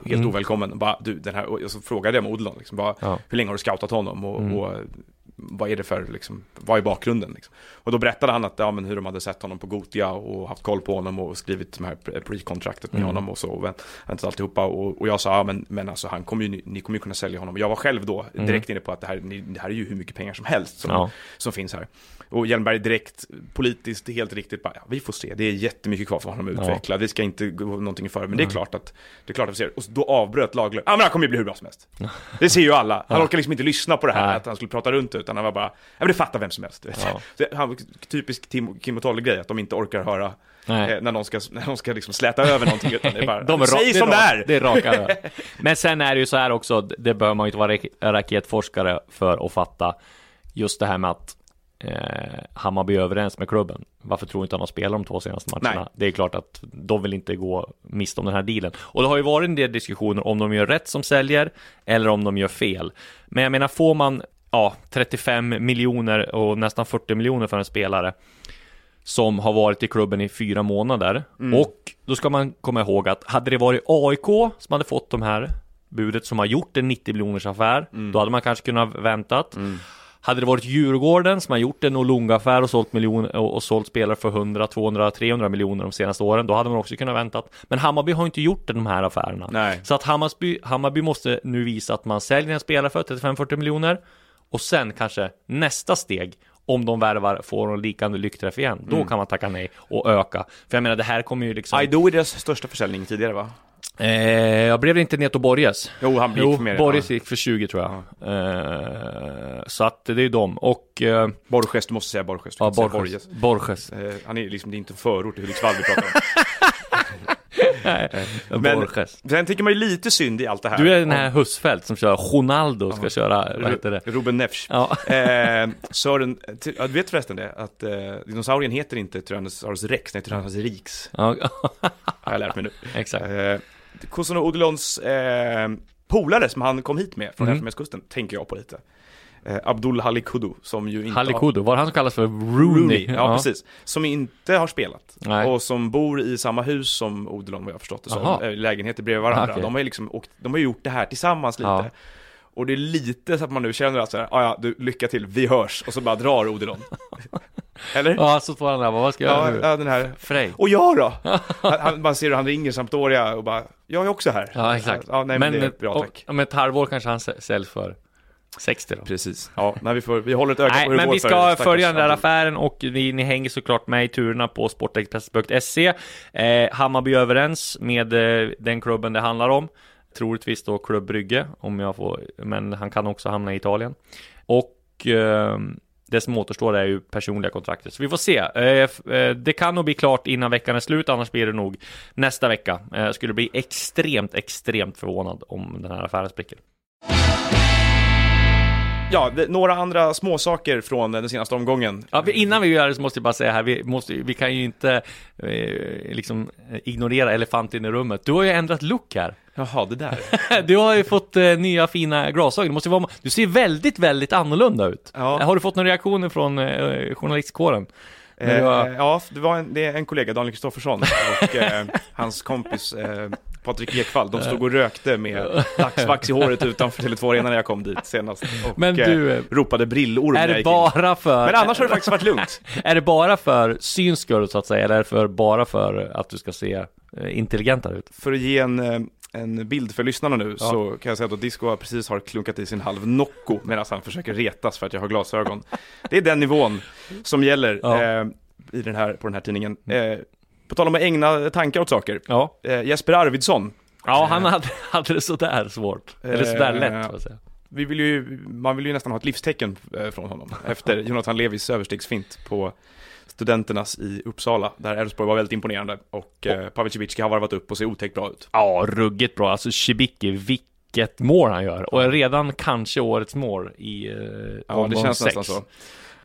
helt Mm. ovälkommen, bara, du, den här, och så frågade jag med Odilon, liksom, bara, Ja. hur länge har du scoutat honom och, Mm. och vad är det för, liksom, vad är bakgrunden? Liksom? Och då berättade han att, ja, men hur de hade sett honom på Gotia och haft koll på honom och skrivit de här pre- pre-kontraktet med Mm. honom och så, och vänt- väntat alltihopa. Och, och jag sa, ja men, men alltså han kommer ju, ni- kommer ju kunna sälja honom. Och jag var själv då direkt inne på att det här, ni, det här är ju hur mycket pengar som helst som, Mm. Ja. som finns här. Och Hjelmberg direkt, politiskt, helt riktigt, bara, ja, vi får se, det är jättemycket kvar för honom att Ja. utveckla, vi ska inte gå någonting för, men det är klart att, det är klart att vi ser. Och då avbröt Lagerlöf, ja men han kommer ju bli hur bra som helst. Det ser ju alla, han Ja. orkar liksom inte lyssna på det här, att han skulle prata runt det, utan han var bara, ja men det fattar vem som helst. Ja. Det, han, typisk Tim, Kim och Tolle-grej, att de inte orkar höra eh, när någon ska, när någon ska liksom släta över någonting, utan det är bara, De är säg som det är! Det är raka. Men sen är det ju så här också, det behöver man ju inte vara rak- raketforskare för att fatta. Just det här med att eh, Hammarby överens med klubben. Varför tror inte han har spelat de två senaste matcherna? Nej. Det är klart att de vill inte gå miste om den här dealen. Och det har ju varit en del diskussioner om de gör rätt som säljer eller om de gör fel. Men jag menar, får man ja, 35 miljoner och nästan 40 miljoner för en spelare som har varit i klubben i fyra månader. Och då ska man komma ihåg att hade det varit AIK som hade fått de här budet som har gjort en 90 miljoners affär, då hade man kanske kunnat väntat. Hade det varit Djurgården som har gjort en Olunga-affär och sålt, miljon, och, och sålt spelare för 100, 200, 300 miljoner de senaste åren, då hade man också kunnat väntat. Men Hammarby har inte gjort de här affärerna. Nej. Så att Hammarby, Hammarby måste nu visa att man säljer en spelare för 35-40 miljoner och sen kanske nästa steg om de värvar, får en likande lyckträff igen, då kan man tacka nej och öka. För jag menar, det här kommer ju liksom... Aido är deras största försäljning tidigare va? Eh, jag blev det inte Neto Borges? Jo, han gick Jo, för mer. Borges ja. gick för 20 tror jag. Eh, så att det är ju dem. Och... Eh, Borges, du måste säga Borges. Du ja, säga Borges. Borges. Eh, han är liksom, det är inte en förort till Hudiksvall vi pratar om. Men-. Sen tycker man ju lite synd i allt det här. Du är den här Husfeldt som kör Ronaldo, ska köra, vad heter det? Ruben Neves. Ja. Eh, Sören, ja, du vet förresten det? Att eh, dinosaurien heter inte Tyrannosaurus rex, nej Tyrannosaurus rix. ja. Har jag lärt mig nu. Exakt. Eh, Kosono Odilons eh, polare som han kom hit med från Mhm. Elfenbenskusten, tänker jag på lite. Eh, Abdul Halikudu som ju inte har... Halikudu, var det han som kallas för Rooney? Ja, precis. Som inte har spelat. Nej. Och som bor i samma hus som Odilon vad jag har förstått det som. Eh, Lägenheter bredvid varandra. Okej. De har ju liksom åkt, de har gjort det här tillsammans lite. Ja. Och det är lite så att man nu känner att så här, "Ah, ja, du, lycka till, vi hörs. Och så bara drar Odilon. Eller? Ja, så får han där, vad ska jag Ja, göra nu? ja, den här Frej. och jag då? han, man ser hur han ringer Sampdoria och bara, jag är också här. Ja, exakt. Ja, nej, men, det är bra tack. Om ett halvår kanske han sä- säljs för 60 då. Precis. Ja, nej, vi, får, vi håller ett öga Nej, på hur det men går vi för ska stackars följa den där affären och vi, ni hänger såklart med i turerna på sportexpress.se. Eh, Hammarby är överens med eh, den klubben det handlar om. Troligtvis då Klubb Brygge, om jag får, men han kan också hamna i Italien. Och eh, det som återstår är ju personliga kontraktet. Så vi får se. Eh, eh, det kan nog bli klart innan veckan är slut, annars blir det nog nästa vecka. Eh, skulle bli extremt, extremt förvånad om den här affären spricker. Ja, det, några andra småsaker från den senaste omgången. Ja, innan vi gör det så måste jag bara säga här, vi, måste, vi kan ju inte eh, liksom ignorera elefanten i rummet. Du har ju ändrat look här. Jaha, det där. Du har ju fått eh, nya fina glasögon. Det måste vara, du ser väldigt, väldigt annorlunda ut. Ja. Har du fått några reaktioner från eh, journalistkåren? Du har- Eh, ja, det var en, det är en kollega, Daniel Kristoffersson, och eh, hans kompis eh, Patrik Ekvall. De stod och rökte med dagsvax i håret utanför Tele2 Arena när jag kom dit senast. Och Men du, eh, ropade brillorm Är det bara för... Men annars har det faktiskt varit lugnt. Är det bara för syns skull så att säga, eller är det för, bara för att du ska se eh, intelligentare ut? För att ge en, eh, en bild för lyssnarna nu så kan jag säga att Disco precis har klunkat i sin halv Nocco medan han försöker retas för att jag har glasögon. Det är den nivån som gäller Ja. eh, i den här, på den här tidningen. Eh, på tal om att ägna tankar åt saker. Ja. Eh, Jesper Arvidsson, Ja, han hade, hade det sådär svårt. Eller sådär Eh, lätt, så att säga. vi vill ju, man vill ju nästan ha ett livstecken eh, från honom efter Jonathan Levis överstegsfint på Studenternas i Uppsala, där Elfsborg var väldigt imponerande och eh, Pavel Cibicki har varvat upp och ser otäckt bra ut. Ja, ruggigt bra. Alltså Shibiki, vilket mål han gör. Och redan kanske årets mål i eh, Ja, det känns sex. nästan så.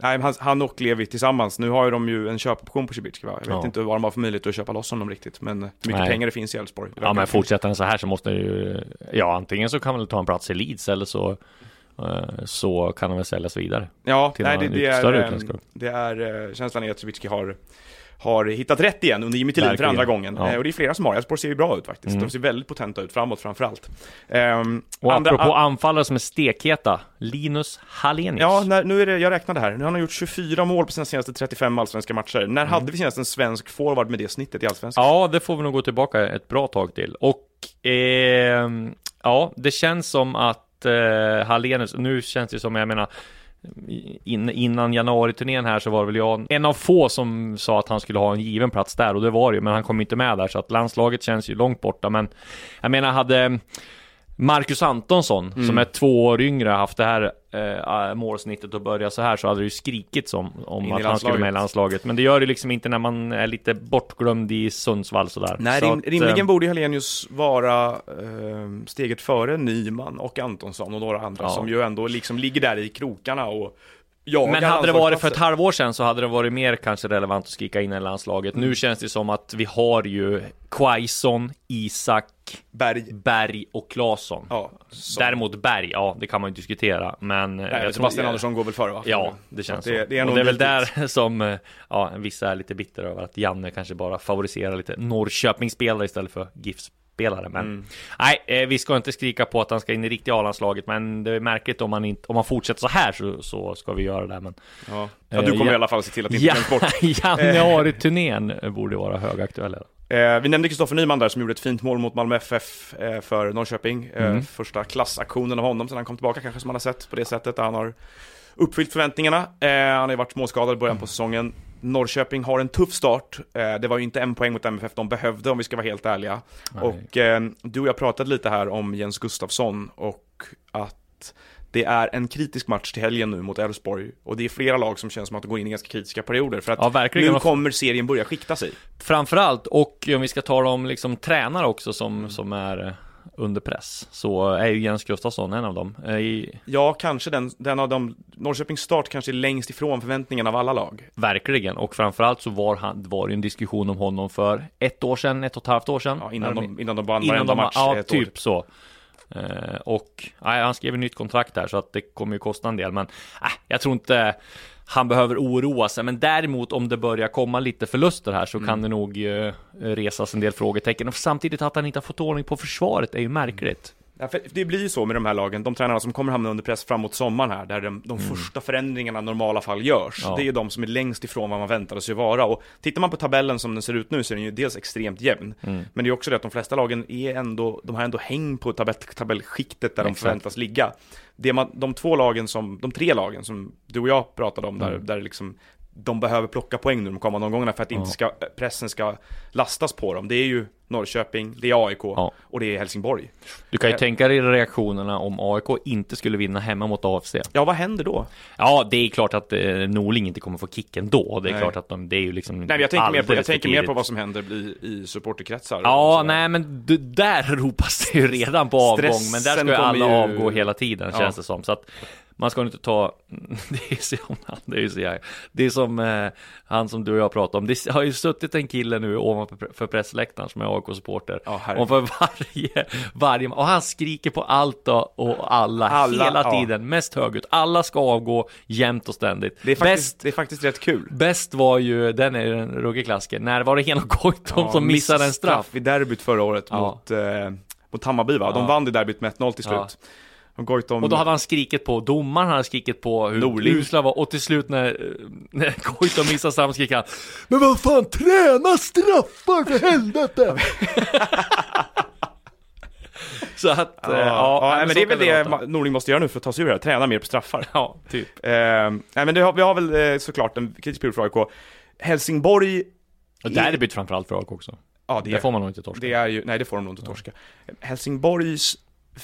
Nej, han, han och Levi tillsammans, nu har ju de ju en köpoption på Cibicki va? Jag vet Ja. inte vad de har för möjlighet att köpa loss honom riktigt, men mycket Nej. pengar det finns i Elfsborg. Ja, men fortsätter han så här så måste det ju... Ja, antingen så kan han väl ta en plats i Leeds eller så eh, så kan han väl säljas vidare. Ja, nej, det, det, är, eh, klubb. det är, eh, känslan är att Cibicki har har hittat rätt igen under Jimmy Tillin för andra gången. Ja. Eh, och det är flera som har. Elfsborg ser ju bra ut faktiskt. Mm. De ser väldigt potenta ut framåt framförallt. Ehm, Och andra- apropå anfallare som är stekheta, Linus Hallenius. Ja, när, nu är det, jag räknade här. Nu har han gjort 24 mål på sina senaste 35 allsvenska matcher. Mm. När hade vi senast en svensk forward med det snittet i allsvenskan? Ja, det får vi nog gå tillbaka ett bra tag till. Och ehm, ja, det känns som att eh, Hallenius, nu känns det som, jag menar, in, innan januari-turnén här så var väl jag en av få som sa att han skulle ha en given plats där och det var det ju, men han kom inte med där så att landslaget känns ju långt borta. Men jag menar, hade Marcus Antonsson, Mm. som är två år yngre, haft det här eh, målsnittet och börja så här så hade det ju skrikits om, om In att han skulle med i landslaget. Men det gör det liksom inte när man är lite bortglömd i Sundsvall sådär. Nej, så rim, att, rimligen eh, borde ju Hallenius vara eh, steget före Nyman och Antonsson och några andra Ja. som ju ändå liksom ligger där i krokarna och jagar Men hade det varit för ett halvår sedan så hade det varit mer kanske relevant att skrika in i landslaget. Mm. Nu känns det som att vi har ju Quaison, Isak, Berg. Berg och Claesson. Ja, så. Däremot Berg, ja det kan man ju diskutera. Men Nej, Sebastian Andersson går väl före va? Ja, det känns det- så. det är och det är väl där som eh, ja, vissa är lite bitter över att Janne kanske bara favoriserar lite Norrköpingsspelare istället för GIF-spelare. Men Mm. nej, eh, vi ska inte skrika på att han ska in i riktiga A-landslaget, men det är märkligt om man, inte, om man fortsätter så här så, så ska vi göra det. Men Ja. ja, du Eh, kommer ja. i alla fall se till att det inte ja, glöms bort. januari-turnén borde vara högaktuell. Eh, vi nämnde Kristoffer Nyman där som gjorde ett fint mål mot Malmö FF eh, för Norrköping. Eh, Mm. Första klassaktionen av honom sedan han kom tillbaka kanske som man har sett på det sättet. Där han har uppfyllt förväntningarna. Eh, han har ju varit småskadad i början på säsongen. Norrköping har en tuff start. Eh, det var ju inte en poäng mot MFF de behövde om vi ska vara helt ärliga. Nej. Och eh, du och jag pratade lite här om Jens Gustafsson och att det är en kritisk match till helgen nu mot Elfsborg och det är flera lag som känns som att de går in i ganska kritiska perioder för att Ja, nu kommer serien börja skikta sig. Framförallt, och om vi ska tala om liksom tränare också som, Mm. som är under press, så är ju Jens Gustafsson en av dem. Eh, I, Ja, kanske den, den av de, Norrköpings start kanske är längst ifrån förväntningarna av alla lag. Verkligen, och framförallt så var, han, var det en diskussion om honom för ett år sedan, ett och ett halvt år sedan. Ja, innan, de, innan de vann innan varenda de, match Ja, ett år. typ så. Eh, och nej, han skrev ett nytt kontrakt där så att det kommer ju kosta en del. Men äh, jag tror inte han behöver oroa sig. Men däremot om det börjar komma lite förluster här så Mm. kan det nog eh, resas en del frågetecken. Och samtidigt att han inte har fått ordning på försvaret är ju märkligt. Ja, det blir ju så med de här lagen, de tränarna som kommer hamna under press framåt sommaren här, där de, de första förändringarna i normala fall görs. Ja. Det är ju de som är längst ifrån vad man väntade sig vara. Och tittar man på tabellen som den ser ut nu så är den ju dels extremt jämn, men det är också det att de flesta lagen är ändå, de har ändå häng på tabell, tabellskiktet där de Exakt. förväntas ligga. Det man, de två lagen som, de tre lagen som du och jag pratade om, där, Mm. där liksom de behöver plocka poäng nu de kommande omgångarna för att inte ska, pressen ska lastas på dem. Det är ju Norrköping, det är AIK Ja. och det är Helsingborg. Du kan ju Eh. tänka dig reaktionerna om AIK inte skulle vinna hemma mot AFC. Ja, vad händer då? Ja, det är klart att eh, Norling inte kommer få kicken då. Det är Nej. klart att de, det är ju liksom Nej, men jag tänker, mer på, jag tänker mer på vad som händer i, i supporterkretsar. Ja, nej men d- där ropas det ju redan på avgång, men där Stressen ska ju alla ju- avgå hela tiden Ja. känns det som. Så att man ska inte ta, det är så, det är så det är som eh, han som du och jag pratade om, det har ju suttit en kille nu ovanför för pressläktaren som är AIK-supporter. Ja, och för varje, varje, och han skriker på allt och, alla, Alla, hela ja. tiden, mest högljutt. Alla ska avgå jämt och ständigt. det, är faktiskt, Bäst det är faktiskt rätt kul. Bäst var ju, den är ju en ruggig klassiker, när var det Hen och Goitom Ja, som missade en straff? i derbyt förra året Ja. mot, eh, mot Hammarby va? De Ja. vann det derbyt med 1-0 till slut. Goitom... Och då hade han skrikit på domaren, han hade skrikit på hur Norling. usla var och till slut när, eh, när Goitom missade straff skrek han Men vad fan, träna straffar för helvete! Så att, Ja, eh, ja, ja, men det är väl det låta. Norling måste göra nu för att ta sig ur det här, träna mer på straffar. Ja, typ. Eh, nej men det har, vi har väl eh, såklart en kritisk period för AIK. Helsingborg, Och derbyt framförallt för AIK också. ja Det får man nog inte torska. Det är ju, nej det får de nog inte torska. Helsingborgs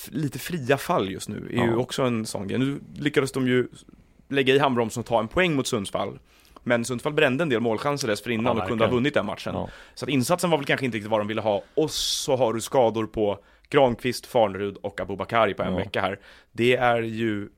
lite fria fall just nu är ju Ja. också en sån grej. Nu lyckades de ju lägga i handbromsen och ta en poäng mot Sundsvall. Men Sundsvall brände en del målchanser dessförinnan Ja, och kunde ha vunnit den matchen. Ja. Så att insatsen var väl kanske inte riktigt vad de ville ha. Och så har du skador på Granqvist, Farnerud och Abubakari på en Ja. vecka här. Det är ju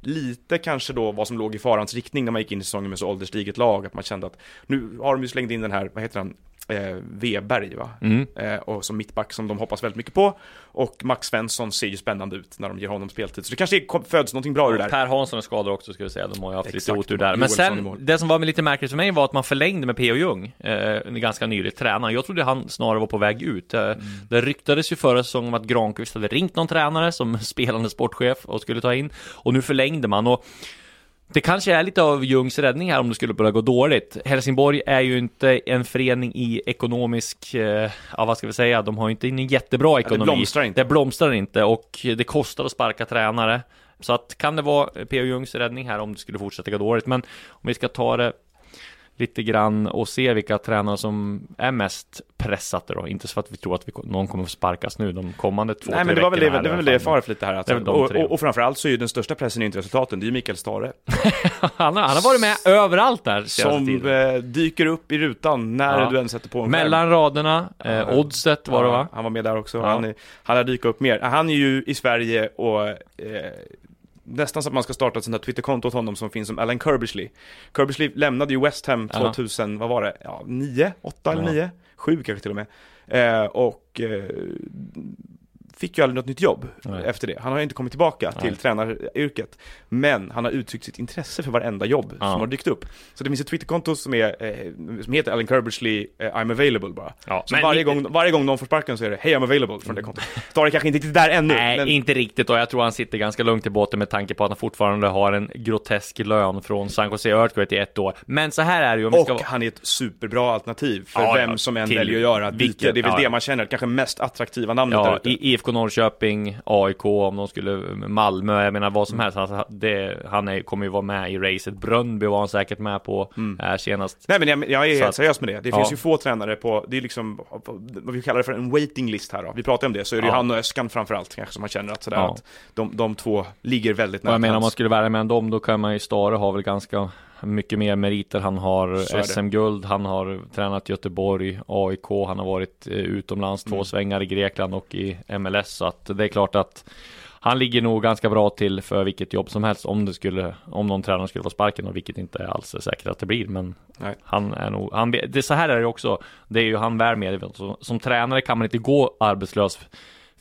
lite kanske då vad som låg i farans riktning när man gick in i säsongen med så ålderstiget lag, att man kände att nu har de ju slängt in den här, vad heter han, eh, Weberg va? Mm. Eh, och som mittback som de hoppas väldigt mycket på. Och Max Svensson ser ju spännande ut när de ger honom speltid. Så det kanske kom- föds någonting bra ur det där. Per Hansson är skadad också ska vi säga, de har ju haft Exakt, lite otur där. Men sen, det som var lite märkligt för mig var att man förlängde med P.O. Jung eh, ganska nyligt, tränaren. Jag trodde han snarare var på väg ut. Eh, Mm. Det ryktades ju förra säsongen om att Granqvist hade ringt någon tränare som spelande sportchef och skulle ta in. Och nu förlängde man. Och det kanske är lite av Jungs räddning här om det skulle börja gå dåligt. Helsingborg är ju inte en förening i ekonomisk, eh, ja vad ska vi säga, de har ju inte en jättebra ekonomi. blomstrar inte. Det blomstrar inte och det kostar att sparka tränare. Så att kan det vara P.O. Jungs räddning här om det skulle fortsätta gå dåligt. Men om vi ska ta det lite grann och se vilka tränare som är mest pressade då. Inte så att vi tror att vi, någon kommer att sparkas nu de kommande två, Nej men det var väl det, här det, var väl det lite här. Alltså. Det och, och, och framförallt så är ju den största pressen inte resultaten, det är ju Mikael Stare. han, har, han har varit med överallt där Som eh, dyker upp i rutan när Ja. du än sätter på en skärm. Mellan raderna, eh. Oddset var det Ja, va? Han var med där också. Ja. Han, han har dykt upp mer. Han är ju i Sverige och eh, nästan så att man ska starta ett sånt här Twitterkonto åt honom som finns som Alan Kirbishley. Kirbishley lämnade ju West Ham Ja. 2000, vad var det? Ja, 9, 8 eller Ja. 9? 7 kanske till och med. Eh, och eh, fick ju aldrig något nytt jobb Nej. efter det. Han har ju inte kommit tillbaka Nej. till tränaryrket. Men han har uttryckt sitt intresse för varenda jobb Ja. som har dykt upp. Så det finns ett Twitterkonto som, är, eh, som heter Alan Kirbishley eh, I'm available bara. Ja, Så men varje, ni- gång, varje gång någon får sparken så är det Hej I'm available från det kontot. Står det kanske inte riktigt där ännu. Nej, men, inte riktigt och jag tror han sitter ganska lugnt i båten med tanke på att han fortfarande har en grotesk lön från San Jose Earthquake i ett år. Men så här är det ju om och ska han är ett superbra alternativ för Ja, vem som än till väljer att göra byte. vilket- Det är väl det man känner, kanske mest attraktiva namnet där Ja, ute. IFK Norrköping, AIK, om de skulle, Malmö, jag menar vad som helst. Alltså, det, han är, kommer ju vara med i racet. Brönnby var han säkert med på här senast. Nej men jag, jag är helt att- seriös med det. Det Ja. finns ju få tränare på, det är liksom, vad vi kallar det för en waiting list här då. Vi pratar om det, så är det ju Ja. han och Öskan framförallt kanske som man känner att sådär Ja. att de, de två ligger väldigt nära jag menar om man skulle värma med dem, då kan man ju Stare har väl ganska mycket mer meriter. Han har. SM-guld, han har tränat Göteborg, AIK, han har varit eh, utomlands Mm. två svängar i Grekland och i MLS. Så att det är klart att han ligger nog ganska bra till för vilket jobb som helst om det skulle, om någon tränare skulle få sparken och vilket inte alls är säkert att det blir. Men Nej. han är nog, han, det, så här är det också, det är ju han väl medveten om. Som, som tränare kan man inte gå arbetslös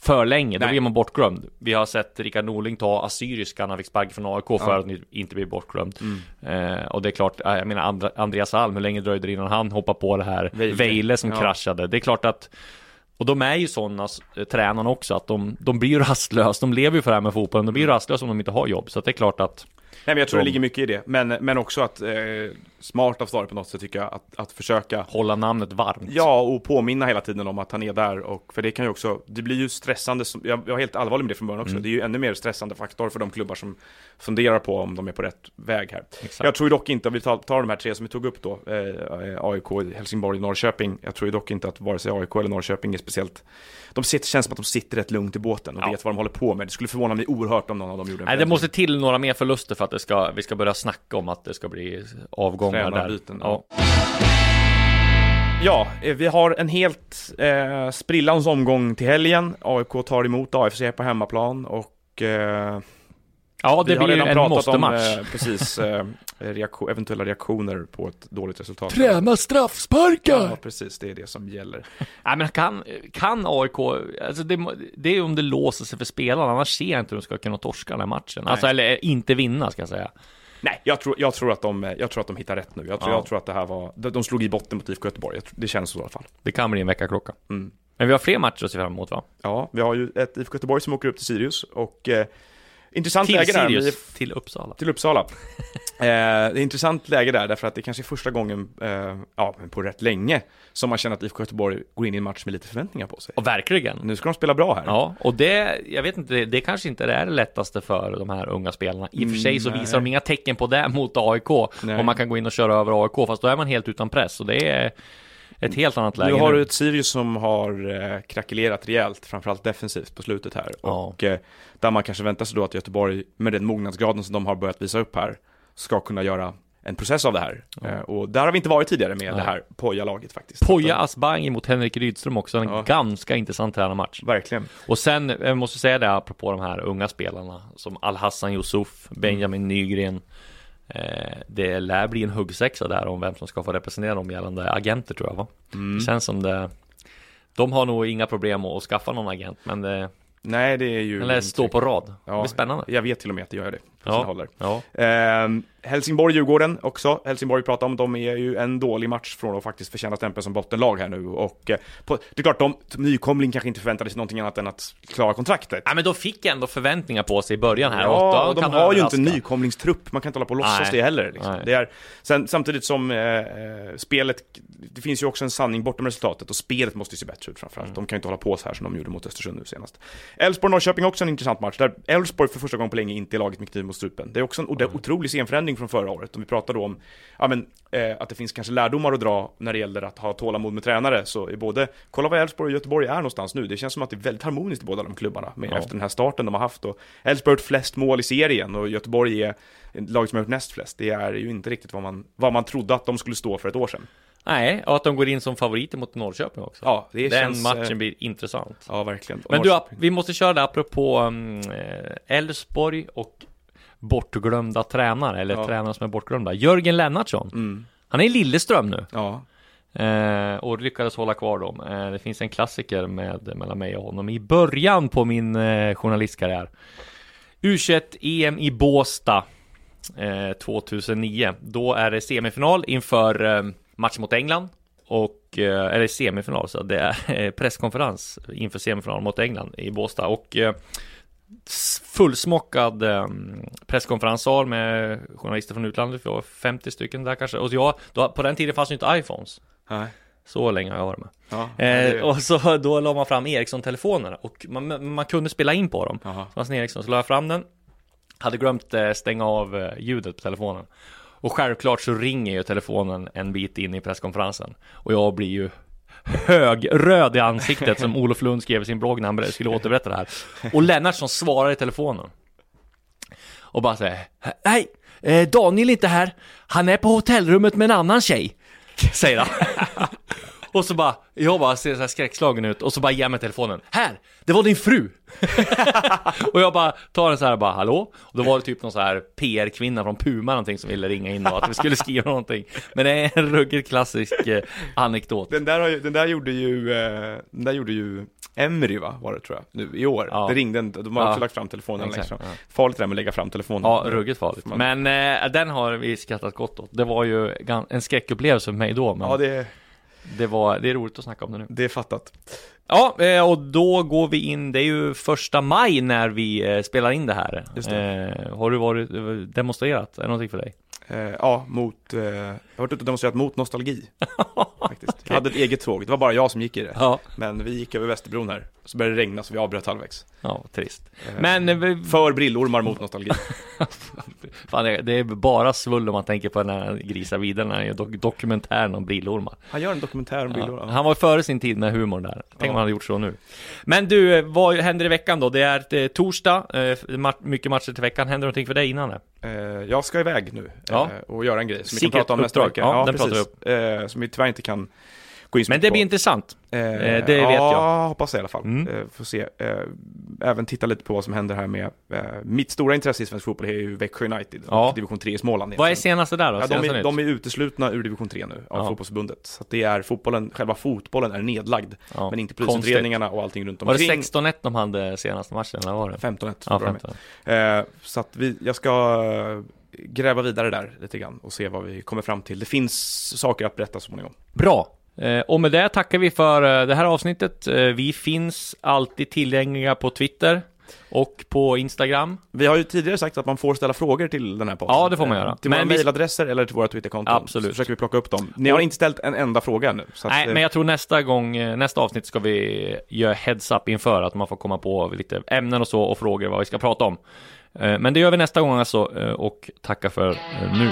för länge, då Nej. blir man bortglömd. Vi har sett Rickard Norling ta Assyriska när han fick sparken från AIK för att inte blir bortglömd. Mm. Eh, och det är klart, eh, jag menar Andreas Alm, hur länge dröjde det innan han hoppade på det här Veile. Veile som Ja. kraschade? Det är klart att och de är ju sådana, eh, tränarna också, att de, de blir ju rastlösa. De lever ju för det här med fotbollen. De blir ju rastlösa om de inte har jobb. Så det är klart att Nej men jag tror De- det ligger mycket i det, men, men också att eh, smart av Stare på något sätt tycker jag, att, att försöka hålla namnet varmt. Ja, och påminna hela tiden om att han är där och för det kan ju också, det blir ju stressande, som- jag, jag är helt allvarlig med det från början också, Mm. det är ju ännu mer stressande faktor för de klubbar som funderar på om de är på rätt väg här. Exakt. Jag tror dock inte, om vi tar, tar de här tre som vi tog upp då, eh, AIK, Helsingborg, Norrköping, jag tror ju dock inte att vare sig AIK eller Norrköping är speciellt, de sitter, känns som att de sitter rätt lugnt i båten och Ja. vet vad de håller på med. Det skulle förvåna mig oerhört om någon av dem gjorde en Nej, det måste till några mer förluster för att det ska, vi ska börja snacka om att det ska bli avgångar där. Ja. Ja, eh, vi har en helt eh, sprillans omgång till helgen. AIK tar emot AFC på hemmaplan och eh, ja, det vi har blir redan en pratat om eh, precis eh, reaktion, eventuella reaktioner på ett dåligt resultat. Träna straffsparkar! Ja, precis, det är det som gäller. Nej men kan, kan AIK, alltså det, det är om det låser sig för spelarna, annars ser jag inte hur de ska kunna torska den här matchen. Alltså, eller inte vinna ska jag säga. Nej, jag tror, jag tror, att, de, jag tror att de hittar rätt nu. Jag tror, Ja. jag tror att det här var, de, de slog i botten mot IFK Göteborg. Tror, det känns så i alla fall. Det kan bli en veckaklocka. Mm. Men vi har fler matcher att se fram emot va? Ja, vi har ju ett IFK Göteborg som åker upp till Sirius och eh, intressant Till läge där. Sirius, Vi- till Uppsala. till Uppsala. eh, det är intressant läge där, därför att det kanske är första gången, eh, ja, på rätt länge, som man känner att IFK Göteborg går in i en match med lite förväntningar på sig. Och verkligen. Nu ska de spela bra här. Ja, och det, jag vet inte, det, det kanske inte är det lättaste för de här unga spelarna. I och för sig så Mm, visar de inga tecken på det mot AIK. Nej. Och man kan gå in och köra över AIK, fast då är man helt utan press. Och det är ett helt annat läge Nu har du ett Sirius som har eh, krackelerat rejält, framförallt defensivt på slutet här. Ja. Och eh, där man kanske väntar sig då att Göteborg, med den mognadsgraden som de har börjat visa upp här, ska kunna göra en process av det här. Eh, och där har vi inte varit tidigare med Nej. det här Poja-laget faktiskt. Poja att, Asbaghi mot Henrik Rydström också, en Ja. ganska intressant tränarmatch. eh, Verkligen. Och sen, jag måste säga det apropå de här unga spelarna, som Al-Hassan Yusuf, Benjamin Nygren. Eh, det lär bli en huggsexa där om vem som ska få representera dem gällande agenter tror jag va? Mm. Det känns som det De har nog inga problem att skaffa någon agent men det, Nej, det är ju... den lär stå på rad. Det Ja, blir spännande. Jag vet till och med att det gör det på Ja. sina håll där. Ja, Ehm, Helsingborg-Djurgården också. Helsingborg pratar om, de är ju en dålig match från att faktiskt förtjäna stämpeln som bottenlag här nu. Och eh, på, det är klart, de, nykomling kanske inte förväntade sig någonting annat än att klara kontraktet. Nej men de fick ändå förväntningar på sig i början här. Ja, och de har ju inte nykomlingstrupp, man kan inte hålla på och låtsas Nej. det heller. Liksom. Det är, sen, samtidigt som eh, eh, spelet, det finns ju också en sanning bortom resultatet och spelet måste ju se bättre ut framförallt. Mm. De kan ju inte hålla på så här som de gjorde mot Östersund nu senast. Elfsborg-Norrköping också en intressant match, där Elfsborg för första gången på länge inte är laget med kniv mot strupen. Det är också en ode- otrolig scenförändring från förra året. Om vi pratar då om ja, men, eh, att det finns kanske lärdomar att dra när det gäller att ha tålamod med tränare, så är både, kolla vad Elfsborg och Göteborg är någonstans nu. Det känns som att det är väldigt harmoniskt i båda de klubbarna med, Ja. efter den här starten de har haft. Elfsborg har gjort flest mål i serien och Göteborg är laget som har gjort näst flest. Det är ju inte riktigt vad man, vad man trodde att de skulle stå för ett år sedan. Nej, och att de går in som favoriter mot Norrköping också. Ja, det Den känns... matchen eh, blir intressant. Ja, verkligen. Men du, vi måste köra det apropå mm, eh, Elfsborg och bortglömda tränare, eller Ja. tränare som är bortglömda. Jörgen Lennartsson. Mm, Han är i Lilleström nu. ja. Eh, och lyckades hålla kvar dem. Eh, det finns en klassiker med, mellan mig och honom i början på min eh, journalistkarriär. U21 EM i Båstad eh, 2009. Då är det semifinal inför eh, matchen mot England. Och, eh, eller semifinal, så det är eh, presskonferens inför semifinal mot England i Båstad. Och eh, fullsmockad eh, presskonferenssal med journalister från utlandet. Vi var 50 stycken där kanske. Och jag, då, på den tiden fanns ju inte iPhones. Nej. Så länge har jag varit med. Ja, Eh, och så då la man fram Ericsson-telefonerna och man, man kunde spela in på dem. Jaha. Så en Ericsson, så la jag fram den. Hade glömt eh, stänga av eh, ljudet på telefonen. Och självklart så ringer ju telefonen en bit in i presskonferensen. Och jag blir ju högröd i ansiktet som Olof Lund skrev i sin blogg när han skulle återberätta det här. Och Lennartsson svarar i telefonen. Och bara säger Nej, eh, Daniel är inte här. Han är på hotellrummet med en annan tjej. Säger han. Och så bara, jag bara ser så här skräckslagen ut och så bara ger mig telefonen. Här! Det var din fru! och jag bara tar den så här bara, hallå? Och då var det typ någon så här PR-kvinna från Puma någonting som ville ringa in och att vi skulle skriva någonting. Men det är en ruggigt klassisk eh, anekdot. Den där, har ju, den där gjorde ju, eh, den där gjorde ju Emry va, var det tror jag, nu i år. Ja. Det ringde inte, de har också Ja. lagt fram telefonen Exakt, fram. ja. Farligt det där med att lägga fram telefonen. Ja, ruggigt farligt. Men eh, den har vi skrattat gott åt. Det var ju en skräckupplevelse för mig då, men Ja, det, det, var, det är roligt att snacka om det nu. det är fattat. Ja, eh, och då går vi in, det är ju första maj när vi eh, spelar in det här. Just Eh, har du varit demonstrerat? Är det någonting för dig? Eh, ja, mot, eh, jag har varit ute och demonstrerat mot nostalgi. faktiskt. Jag hade ett eget tåg, det var bara jag som gick i det. Ja. Men vi gick över Västerbron här, så började det regna så vi avbröt halvvägs. Ja, trist. Eh, Men eh, vi- För brillormar mot nostalgi. fan, det är bara svull om man tänker på den här grisa vidare, den här dok- dokumentären om brillormar. Han gör en dokumentär om Ja, brillor. han var före sin tid med humorn där. Tänk om Ja. han hade gjort så nu. Men du, eh, vad händer i veckan då? Det är eh, torsdag, mycket matcher till veckan. Händer någonting för dig innan det? Eh, jag ska iväg nu Ja. eh, och göra en grej som vi kan prata om nästa uppdrag. vecka. Ja, den pratar precis. Eh, som vi tyvärr inte kan gå in Men det på. blir intressant. Eh, det vet ja, jag. hoppas jag i alla fall. Mm. Eh, får se. Eh, även titta lite på vad som händer här med, eh, mitt stora intresse i svensk fotboll är ju Växjö United Ja. och division 3 i Småland. Vad är senaste där då? Ja, de, är, de är uteslutna ur division 3 nu av Ja. fotbollsförbundet. Så det är fotbollen, själva fotbollen är nedlagd. Ja, Men inte polisutredningarna och allting runt Var det omkring. 16-1 de hade senaste matchen, eller var det? 15-1. Ja, tror jag med. 15. Eh, så att vi, jag ska eh, gräva vidare där lite grann och se vad vi kommer fram till. Det finns saker att berätta så småningom. Bra! Eh, och med det tackar vi för eh, det här avsnittet. Eh, vi finns alltid tillgängliga på Twitter och på Instagram. Vi har ju tidigare sagt att man får ställa frågor till den här podden. Ja, det får man göra. Till Men våra vi- mejladresser eller till våra Twitterkonton. Absolut. Så försöker vi plocka upp dem. Ni har inte ställt en enda fråga att, Nej, eh, men jag tror nästa gång, nästa avsnitt ska vi göra heads up inför att man får komma på lite ämnen och så och frågor vad vi ska prata om. Men det gör vi nästa gång alltså och tackar för nu.